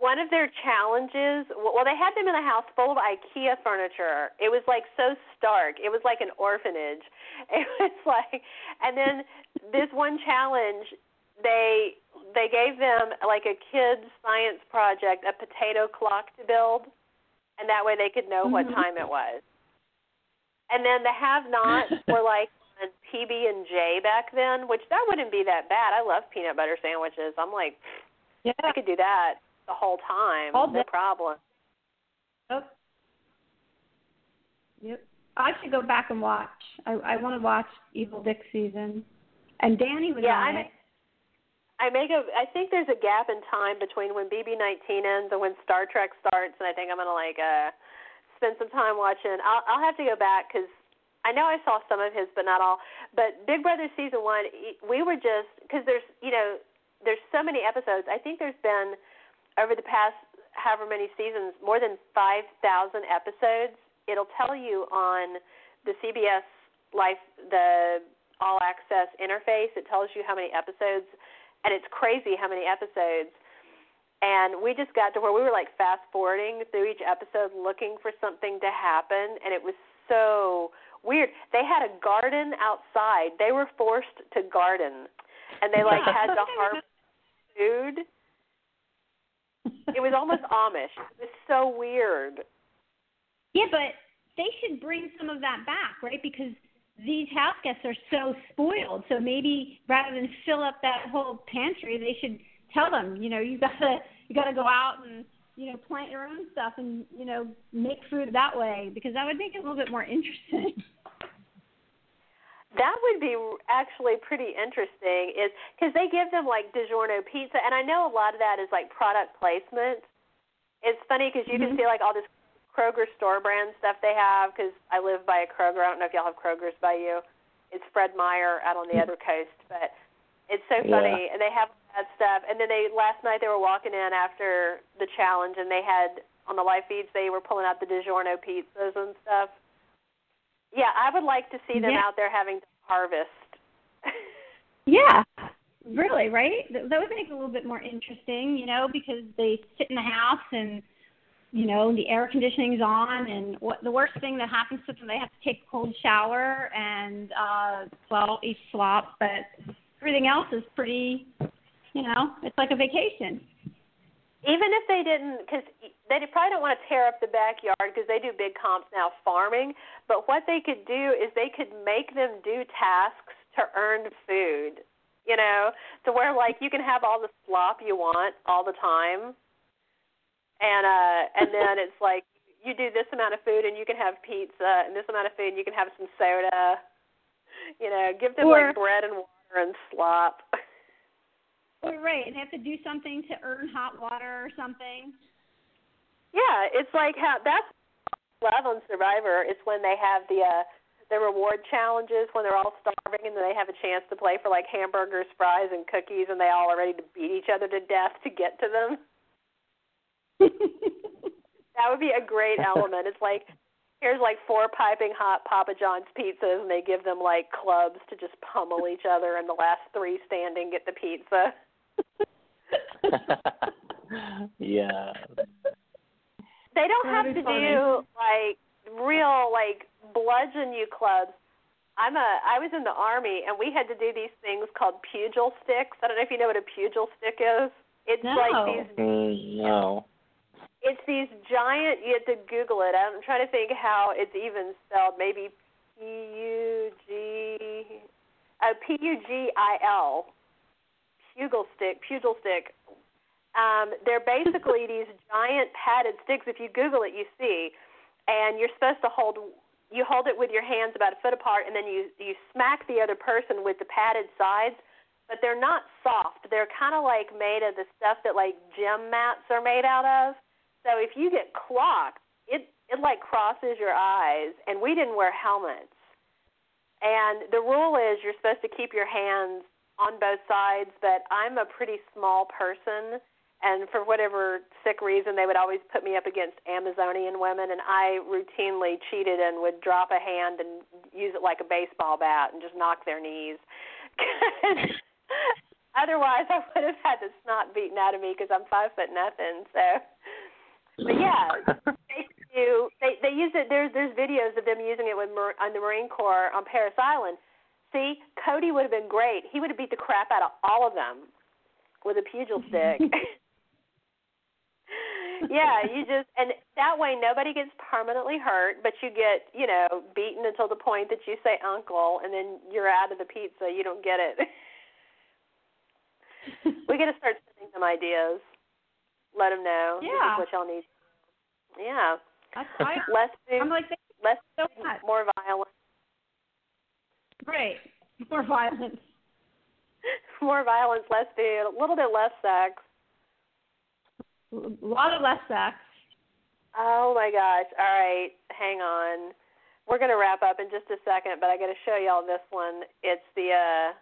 One of their challenges, well, they had them in a house full of IKEA furniture. It was like so stark. It was like an orphanage. It was like, and then this one challenge, they they gave them like a kids science project, a potato clock to build, and that way they could know what Mhm. time it was. And then the have-nots were like on PB and J back then, which that wouldn't be that bad. I love peanut butter sandwiches. I'm like, Yeah. I could do that the whole time, All no problem. Yep. I should go back and watch. I I want to watch Evil Dick season. And Danny was Yeah, on I it. I make a. I think there's a gap in time between when BB19 ends and when Star Trek starts, and I think I'm gonna like uh spend some time watching. I'll I'll have to go back because I know I saw some of his, but not all. But Big Brother season one, we were just because there's you know there's so many episodes. I think there's been over the past however many seasons more than 5,000 episodes. It'll tell you on the CBS Life the All Access interface. It tells you how many episodes and it's crazy how many episodes. And we just got to where we were like fast forwarding through each episode looking for something to happen, and it was so weird. They had a garden outside. They were forced to garden, and they like had to harvest food. It was almost Amish. It was so weird. Yeah, but they should bring some of that back, right? Because these house guests are so spoiled. So maybe rather than fill up that whole pantry, they should tell them, you know, you gotta you gotta go out and you know plant your own stuff and you know make food that way because that would make it a little bit more interesting. That would be actually pretty interesting, is because they give them like DiGiorno pizza, and I know a lot of that is like product placement. It's funny because you can Mhm. see like all this Kroger store brand stuff they have. Because I live by a Kroger. I don't know if y'all have Krogers by you. It's Fred Meyer out on the other coast, but it's so Yeah. funny, and they have that stuff. And then they last night they were walking in after the challenge, and they had on the live feeds they were pulling out the DiGiorno pizzas and stuff. Yeah, I would like to see them Yeah. out there having to harvest. Yeah, really, right? That, that would make it a little bit more interesting, you know, because they sit in the house and you know the air conditioning's on, and what the worst thing that happens to them, they have to take a cold shower and uh, well, eat slop, but everything else is pretty, you know, it's like a vacation. Even if they didn't, because they probably don't want to tear up the backyard because they do big comps now farming. But what they could do is they could make them do tasks to earn food. You know, to where like you can have all the slop you want all the time, and uh, and then it's like you do this amount of food and you can have pizza, and this amount of food and you can have some soda. You know, give them Or- like bread and water and slop. Right, and they have to do something to earn hot water or something. Yeah, it's like how that's love on Survivor. It's when they have the uh the reward challenges when they're all starving and then they have a chance to play for like hamburgers, fries, and cookies, and they all are ready to beat each other to death to get to them. That would be a great element. It's like here's like four piping hot Papa John's pizzas, and they give them like clubs to just pummel each other, and the last three standing get the pizza. Yeah. They don't That'd have to funny. do like real like bludgeon you clubs. I'm a I was in the army and we had to do these things called pugil sticks. I don't know if you know what a pugil stick is. It's No. like these Mm, no. it's these giant. You have to Google it. I'm trying to think how it's even spelled. Maybe P U G. Uh, P U G I L. Pugil stick. Pugil stick. Um, they're basically these giant padded sticks. If you Google it, you see, and you're supposed to hold. You hold it with your hands about a foot apart, and then you you smack the other person with the padded sides. But they're not soft. They're kind of like made of the stuff that like gym mats are made out of. So if you get clocked, it it like crosses your eyes. And we didn't wear helmets. And the rule is you're supposed to keep your hands on both sides. But I'm a pretty small person, and for whatever sick reason, they would always put me up against Amazonian women, and I routinely cheated and would drop a hand and use it like a baseball bat and just knock their knees. Otherwise, I would have had the snot beaten out of me because I'm five foot nothing. So, but yeah, they do. They they use it. There's there's videos of them using it with on the Marine Corps on Parris Island. See, Cody would have been great. He would have beat the crap out of all of them with a pugil stick. yeah, you just and that way nobody gets permanently hurt, but you get you know beaten until the point that you say uncle, and then you're out of the pizza. You don't get it. we got to start sending them ideas. Let them know. Yeah. what y'all need. Yeah. I, I, less food. I'm like, less so much. more violence. Great. More violence. more violence, less food, a little bit less sex. A lot of less sex. Oh my gosh. All right, hang on. We're going to wrap up in just a second, but I got to show y'all this one. It's the uh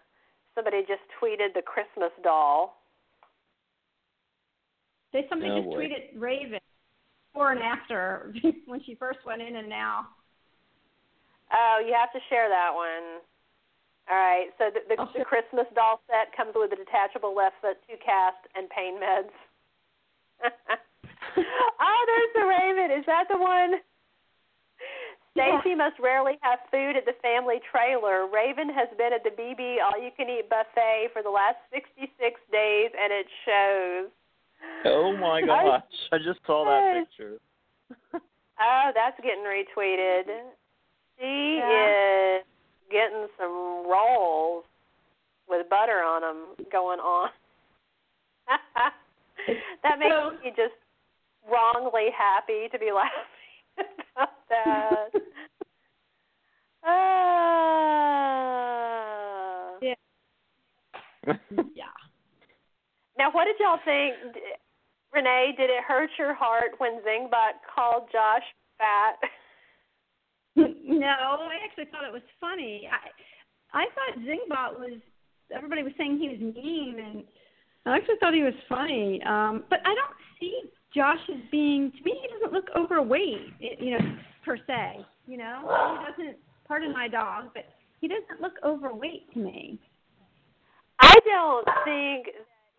somebody just tweeted the Christmas doll. They somebody Oh, just boy. tweeted Raven before and after when she first went in and now. Oh, you have to share that one. All right. So the, the, the Christmas doll set comes with a detachable left foot, two cast, and pain meds. oh, there's the Raven. Is that the one? Yeah. Must rarely have food at the family trailer. Raven has been at the BB all you can eat buffet for the last 66 days, and it shows. Oh my gosh! I just saw that picture. Oh, that's getting retweeted. She Yeah. is getting some rolls with butter on them going on. that makes So- me just wrongly happy to be laughing about that. Ah. Yeah. Now, what did y'all think? D- Renee, did it hurt your heart when Zingbot called Josh fat? No, I actually thought it was funny. I I thought Zingbot was everybody was saying he was mean and I actually thought he was funny. Um but I don't see Josh as being to me he doesn't look overweight, you know, per se, you know. He doesn't pardon my dog, but he doesn't look overweight to me. I don't think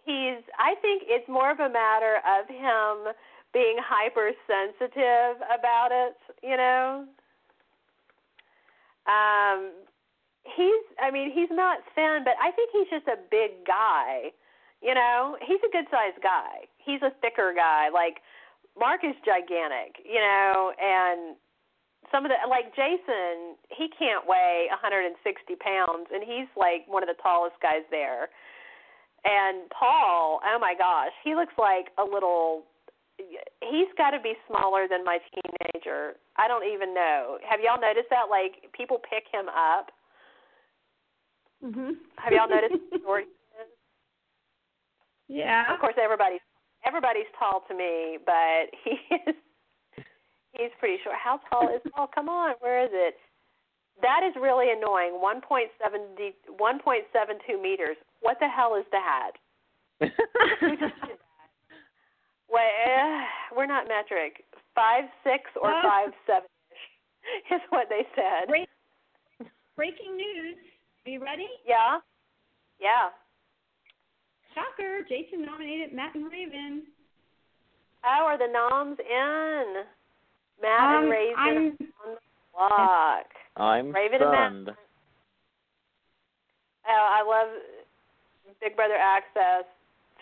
he's. I think it's more of a matter of him being hypersensitive about it. You know. Um, he's. I mean, he's not thin, but I think he's just a big guy. You know, he's a good-sized guy. He's a thicker guy. Like Mark is gigantic. You know, and some of the like Jason, he can't weigh 160 pounds, and he's like one of the tallest guys there. And Paul, oh my gosh, he looks like a little. He's got to be smaller than my teenager. I don't even know. Have y'all noticed that? Like people pick him up. Mhm. Have y'all noticed? Yeah. Of course, everybody's everybody's tall to me, but he is he's pretty short. How tall is Paul? Come on, where is it? That is really annoying. 1.70 1.72 meters. What the hell is that? Just did that? Wait, uh, we're not metric. Five six or Oh. five seven is what they said. Break, breaking news. Are you ready? Yeah, yeah. Shocker. Jason nominated Matt and Raven. How are the noms in? Matt um, and Raven I'm on the block. I'm Raven and Matt. stunned. Oh, I love Big Brother Access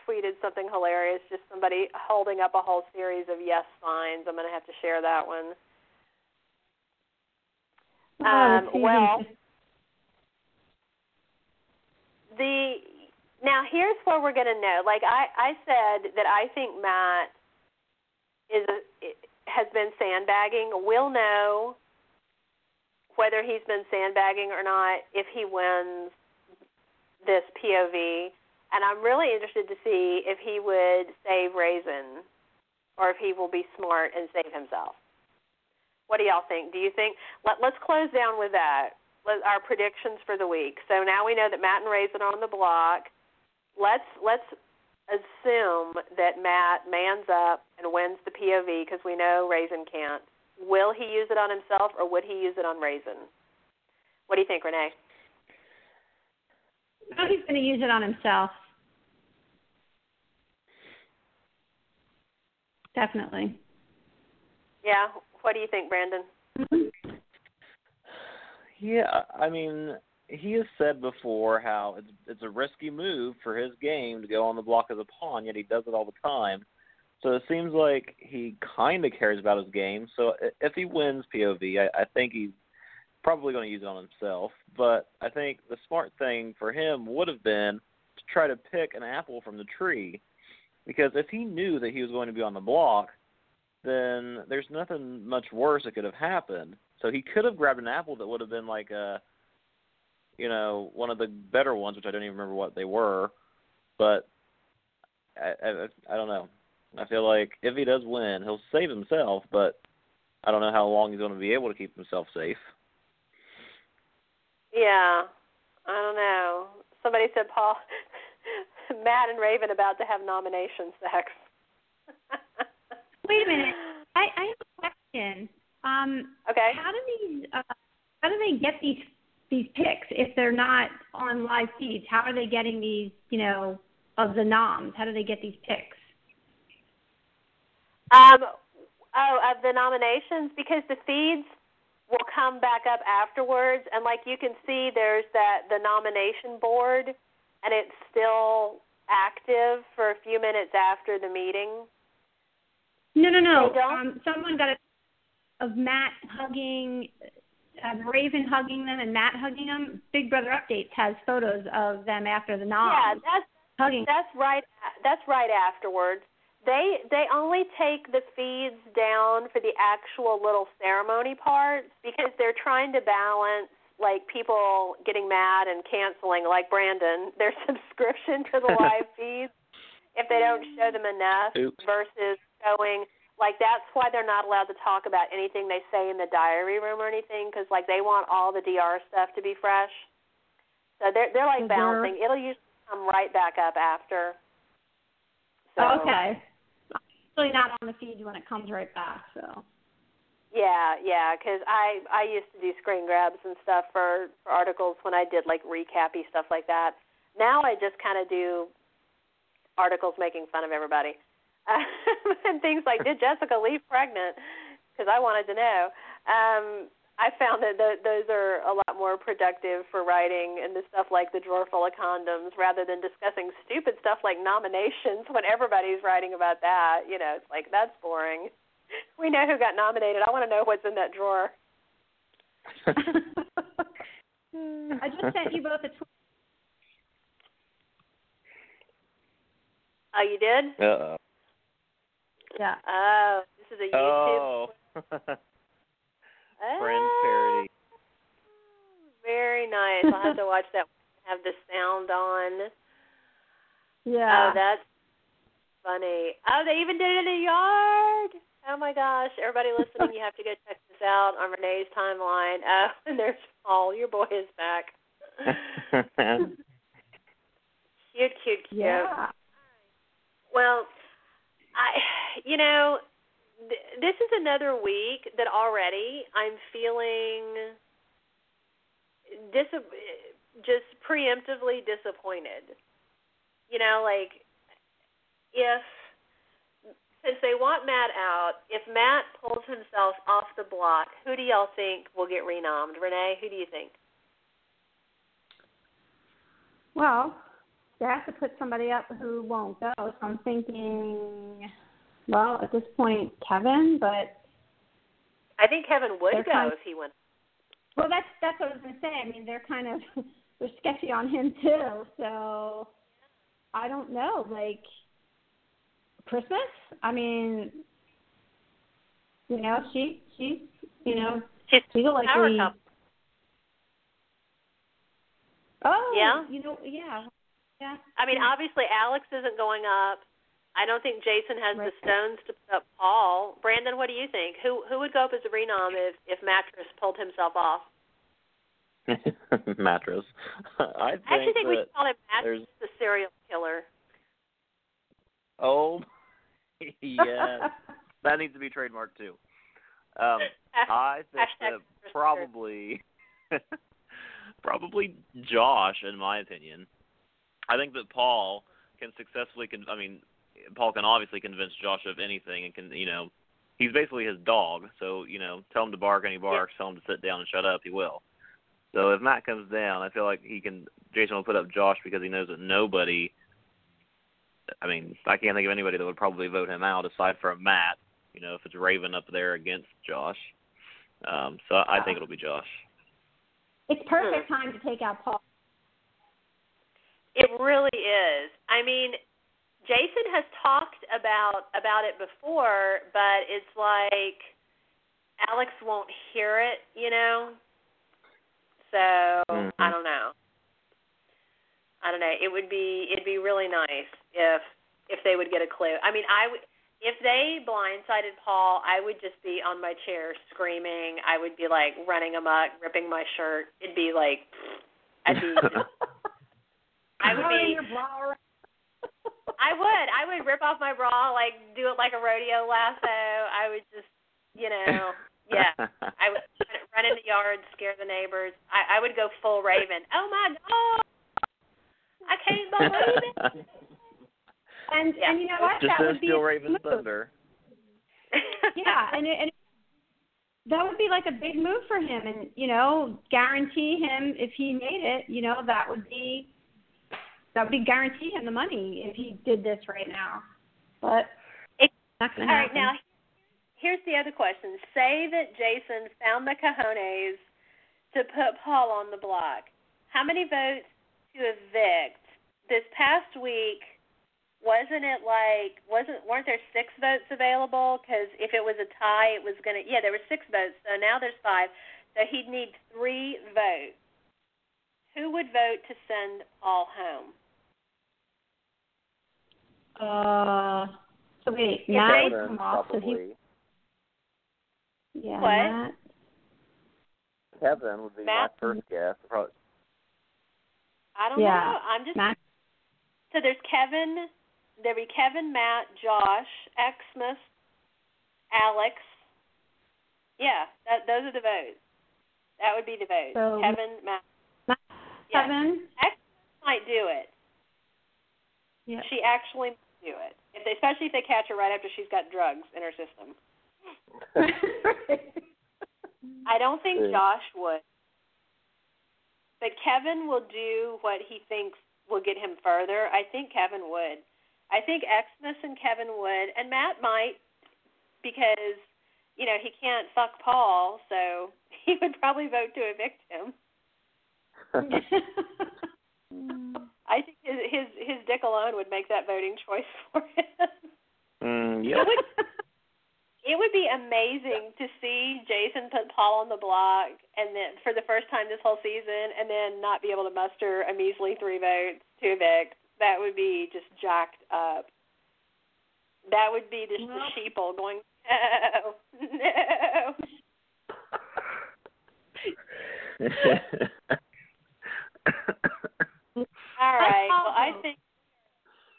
tweeted something hilarious. Just somebody holding up a whole series of yes signs. I'm going to have to share that one. Oh, Um, well, the now here's where we're going to know. Like I, I said that I think Matt is has been sandbagging. We'll know whether he's been sandbagging or not if he wins this POV. And I'm really interested to see if he would save Raisin or if he will be smart and save himself. What do y'all think? Do you think let let's close down with that. Let, our predictions for the week. So now we know that Matt and Raisin are on the block. Let's let's assume that Matt mans up and wins the POV because we know Raisin can't. Will he use it on himself or would he use it on Raisin? What do you think, Renee? No, he's going to use it on himself. Definitely. Yeah. What do you think, Brandon? Yeah, I mean, he has said before how it's it's a risky move for his game to go on the block as a pawn, yet he does it all the time. So it seems like he kind of cares about his game. So if he wins POV, I, I think he's probably going to use it on himself. But I think the smart thing for him would have been to try to pick an apple from the tree, because if he knew that he was going to be on the block, then there's nothing much worse that could have happened. So he could have grabbed an apple that would have been like a, you know, one of the better ones, which I don't even remember what they were. But I, I, I don't know. I feel like if he does win, he'll save himself, but I don't know how long he's going to be able to keep himself safe. Yeah. I don't know. Somebody said Paul Matt and Raven about to have nomination sex. Wait a minute. I, I have a question. Um, Okay. how do these uh, how do they get these these picks if they're not on live feeds? How are they getting these, you know, of the noms? How do they get these picks? Um, oh, of the nominations because the feeds will come back up afterwards, and like you can see, there's that the nomination board, and it's still active for a few minutes after the meeting. No, no, no. Um, someone got a of Matt hugging, uh, Raven hugging them, and Matt hugging them. Big Brother Updates has photos of them after the noms Yeah, that's hugging. that's right. That's right afterwards. They they only take the feeds down for the actual little ceremony parts because they're trying to balance like people getting mad and canceling like Brandon their subscription to the live feeds if they don't show them enough Oops. versus showing like that's why they're not allowed to talk about anything they say in the diary room or anything because like they want all the DR stuff to be fresh. So they're they're like Mhm. balancing. It'll usually come right back up after. So, okay. Usually not on the feed when it comes right back. So. Yeah, yeah, because I I used to do screen grabs and stuff for for articles when I did like recappy stuff like that. Now I just kind of do articles making fun of everybody and things like did Jessica leave pregnant? Because I wanted to know. Um, I found that th- those are a lot more productive for writing and the stuff like the drawer full of condoms rather than discussing stupid stuff like nominations when everybody's writing about that. You know, it's like that's boring. We know who got nominated. I want to know what's in that drawer. I just sent you both a tweet. Oh, you did? Uh Yeah. Oh, this is a YouTube. oh. Oh, Friends parody. Ah, very nice. I'll have to watch that. Have the sound on. Yeah. Oh, that's funny. Oh, they even did it in the yard. Oh my gosh! Everybody listening, you have to go check this out on Renee's timeline. Oh, and there's Paul. Your boy is back. Cute, cute, cute. yeah. Well, I, you know, th- this is another week that already I'm feeling dis- just preemptively disappointed. You know, like if since they want Matt out, if Matt pulls himself off the block, who do y'all think will get renommed? Renee, who do you think? Well, they have to put somebody up who won't go. So I'm thinking, well, at this point, Kevin, but I think Kevin would go kind- if he went. well, that's that's what I was gonna say. I mean, they're kind of they're sketchy on him too. So I don't know, like Christmas. I mean, you know, she she's you know She's she's a likely. Oh, Yeah? You know, yeah, yeah. I mean, obviously Alex isn't going up. I don't think Jason has the stones to put up Paul. Brandon, what do you think? Who who would go up as a renom if if Mattress pulled himself off? Mattress. I think, I actually think we should call him Mattress there's- the serial killer. oh yes, that needs to be trademarked too. Um, I think that probably, probably Josh, in my opinion. I think that Paul can successfully. Con- I mean, Paul can obviously convince Josh of anything, and can you know, he's basically his dog. So you know, tell him to bark and he barks. Tell him to sit down and shut up, he will. So if Matt comes down, I feel like he can. Jason will put up Josh because he knows that nobody. I mean, I can't think of anybody that would probably vote him out aside from Matt. You know, if it's Raven up there against Josh. Um, so I think it'll be Josh. It's perfect time to take out Paul. It really is. I mean, Jason has talked about about it before, but it's like Alex won't hear it, you know. So Mhm. I don't know. I don't know. It would be it'd be really nice if if they would get a clue. I mean, I would if they blindsided Paul, I would just be on my chair screaming. I would be like running amok, ripping my shirt. It'd be like I'd be I would be your bra around. I would. I would rip off my bra, like do it like a rodeo lasso. I would just, you know, yeah. I would run in the yard, scare the neighbors. I, I would go full Raven. Oh my god! I can't believe it. And Yeah. and you know what? Just that would be Steel a Raven's move. thunder. Yeah, and it, and that would be like a big move for him, and you know, guarantee him if he made it. You know, that would be that would be guarantee him the money if he did this right now. But It- not gonna happen. now here's the other question. Say that Jason found the cojones to put Paul on the block. How many votes to evict? This past week, wasn't it like wasn't weren't there six votes available? Because if it was a tie, it was gonna yeah there were six votes. So now there's five. So he'd need three votes. Who would vote to send Paul home? Uh, so wait, If Matt they- come off, so he yeah, What? Matt. Kevin would be Matt? my first guess. Probably. I don't Yeah. know. I'm just Matt. So there's Kevin, there'd be Kevin, Matt, Josh, Xmas, Alex. Yeah, that those are the votes. That would be the votes. So- Kevin, Matt. Matt, Yeah. Kevin. X might do it. Yeah. She actually might do it. If they, especially if they catch her right after she's got drugs in her system. I don't think Yeah. Josh would. But Kevin will do what he thinks will get him further. I think Kevin would. I think Xmas and Kevin would, and Matt might, because you know he can't fuck Paul, so he would probably vote to evict him. I think his his his dick alone would make that voting choice for him. mm, It would it would be amazing to see Jason put Paul on the block and then for the first time this whole season and then not be able to muster a measly three votes to evict. That would be just jacked up. That would be just Well- the sheeple going, No, no. All right. Well I think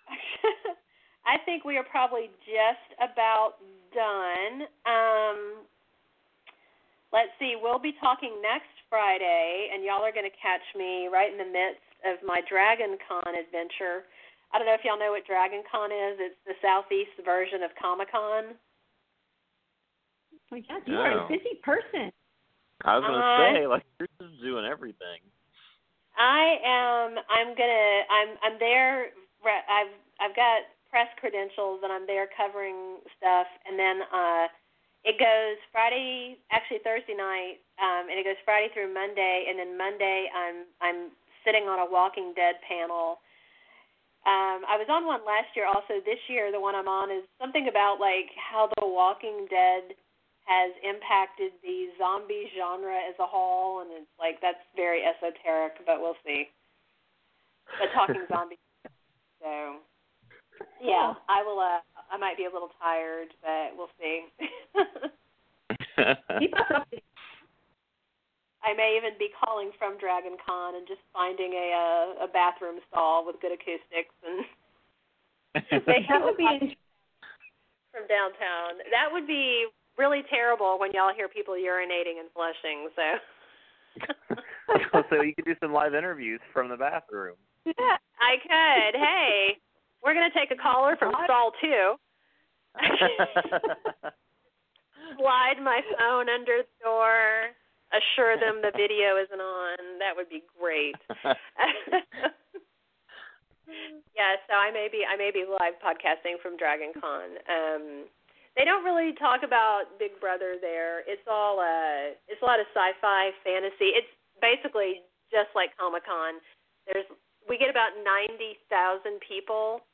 I think we are probably just about done. Um, let's see, we'll be talking next Friday, and y'all are going to catch me right in the midst of my Dragon Con adventure. I don't know if y'all know what Dragon Con is. It's the southeast version of Comic Con. Oh my God, you are a busy person. I was gonna Uh, say, like, you're just doing everything. I am. I'm gonna. I'm. I'm there. I've. I've got press credentials, and I'm there covering stuff. And then uh, it goes Friday, actually Thursday night, um, and it goes Friday through Monday. And then Monday, I'm. I'm sitting on a Walking Dead panel. Um, I was on one last year. Also, this year, the one I'm on is something about like how The Walking Dead has impacted the zombie genre as a whole, and it's like that's very esoteric, but we'll see. But talking zombies, so yeah, I will. Uh, I might be a little tired, but we'll see. I may even be calling from Dragon Con and just finding a uh, a bathroom stall with good acoustics and. that would be from downtown. That would be really terrible when y'all hear people urinating and flushing. So. so you could do some live interviews from the bathroom. Yeah, I could. Hey, we're gonna take a caller from stall two. Slide my phone under the door. Assure them the video isn't on. That would be great. yeah, so I may be I may be live podcasting from Dragon Con. Um they don't really talk about Big Brother there. It's all uh it's a lot of sci-fi, fantasy. It's basically just like Comic Con. There's we get about ninety thousand people,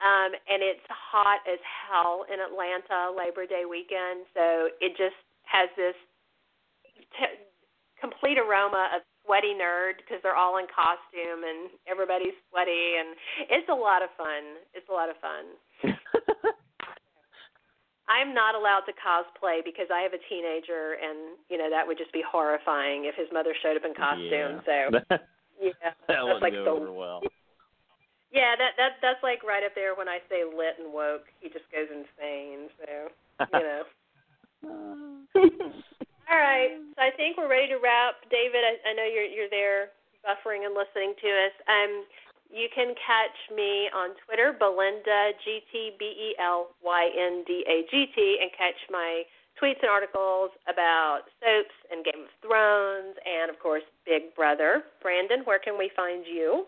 um, and it's hot as hell in Atlanta Labor Day weekend. So it just has this t- complete aroma of sweaty nerd because they're all in costume and everybody's sweaty, and it's a lot of fun. It's a lot of fun. I'm not allowed to cosplay because I have a teenager, and you know that would just be horrifying if his mother showed up in costume. Yeah. So yeah, that that's like go the over well. yeah that that that's like right up there when I say lit and woke. He just goes insane. So you know. All right, so I think we're ready to wrap. David, I, I know you're you're there buffering and listening to us. Um, you can catch me on Twitter, Belynda G T B E L Y N D A G T, and catch my tweets and articles about soaps and Game of Thrones, and of course Big Brother. Brandon, where can we find you?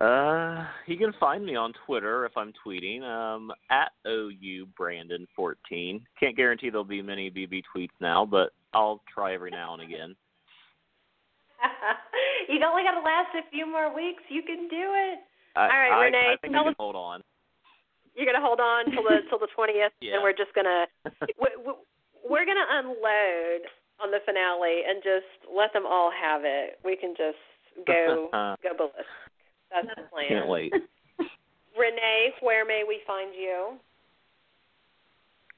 Uh, you can find me on Twitter if I'm tweeting, um, at OU Brandon 14. Can't guarantee there'll be many BB tweets now, but I'll try every now and again. you only got to last a few more weeks. You can do it. I, All right, I, Renee, I think I us- hold on. You're gonna hold on till the till the twentieth, Yeah. and we're just gonna we, we, we're gonna unload on the finale and just let them all have it. We can just go go ballistic. That's the plan. Can't wait. Renee, where may we find you?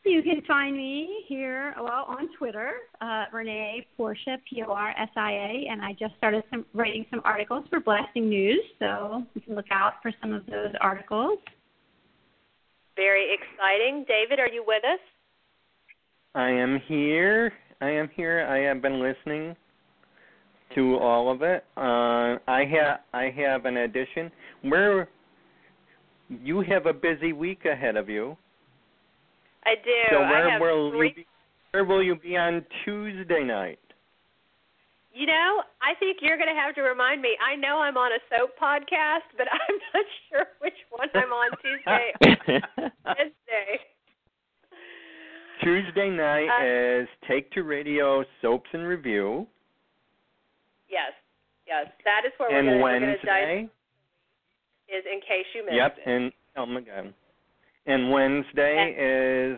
You can find me here, well, on Twitter, uh, Renee Porsia, P O R S I A, and I just started some writing some articles for Blasting News, so you can look out for some of those articles. Very exciting. David, are you with us? I am here. I am here. I have been listening to all of it. Uh, I have I have an addition. Where you have a busy week ahead of you. I do. So where will three. you be? Where will you be on Tuesday night? You know, I think you're going to have to remind me. I know I'm on a soap podcast, but I'm not sure which one I'm on Tuesday Wednesday. Tuesday night Uh, is Take Two Radio Soaps and Review, Yes, yes, that is where we're and going we're gonna dive Wednesday. is in case you missed Yep, it. and oh my God. And Wednesday is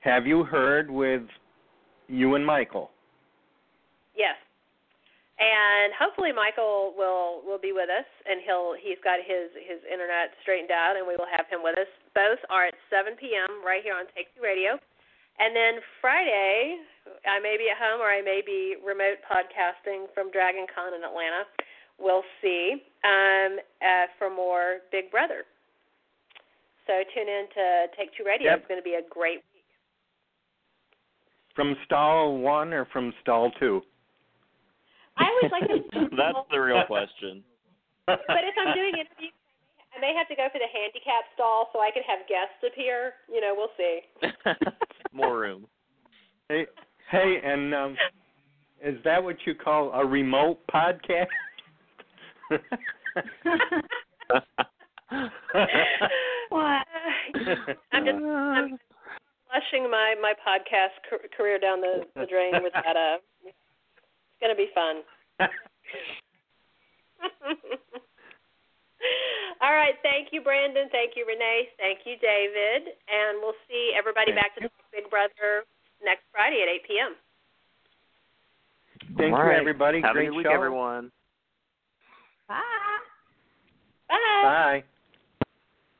Have You Heard with you and Michael. Yes. And hopefully Michael will will be with us and he'll he's got his his internet straightened out and we will have him with us. Both are at 7 p.m. right here on Take Two Radio. And then Friday, I may be at home or I may be remote podcasting from Dragon Con in Atlanta. We'll see. Um, uh, for more Big Brother. So tune in to Take Two Radio. Yep. It's going to be a great week. From stall one or from stall two? I always like to. That's the real question. But if I'm doing interviews, I may have to go for the handicap stall so I can have guests appear. You know, we'll see. More room. Hey, hey, and um, Is that what you call a remote podcast? What? I'm just I'm flushing my my podcast career down the, the drain with that. Uh, it's gonna be fun. All right. Thank you, Brandon. Thank you, Renee. Thank you, David. And we'll see everybody Thank back to Big Brother next Friday at 8 p.m. Thank All you, right. everybody. Have Great a good week, show. everyone. Bye. Bye. Bye.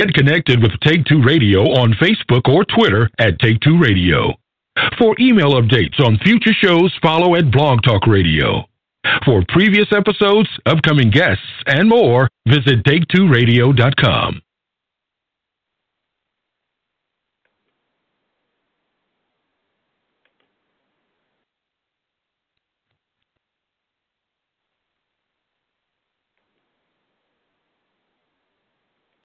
Get connected with Take Two Radio on Facebook or Twitter at Take Two Radio. For email updates on future shows, follow at Blog Talk Radio. For previous episodes, upcoming guests, and more, visit TakeTwoRadio.com.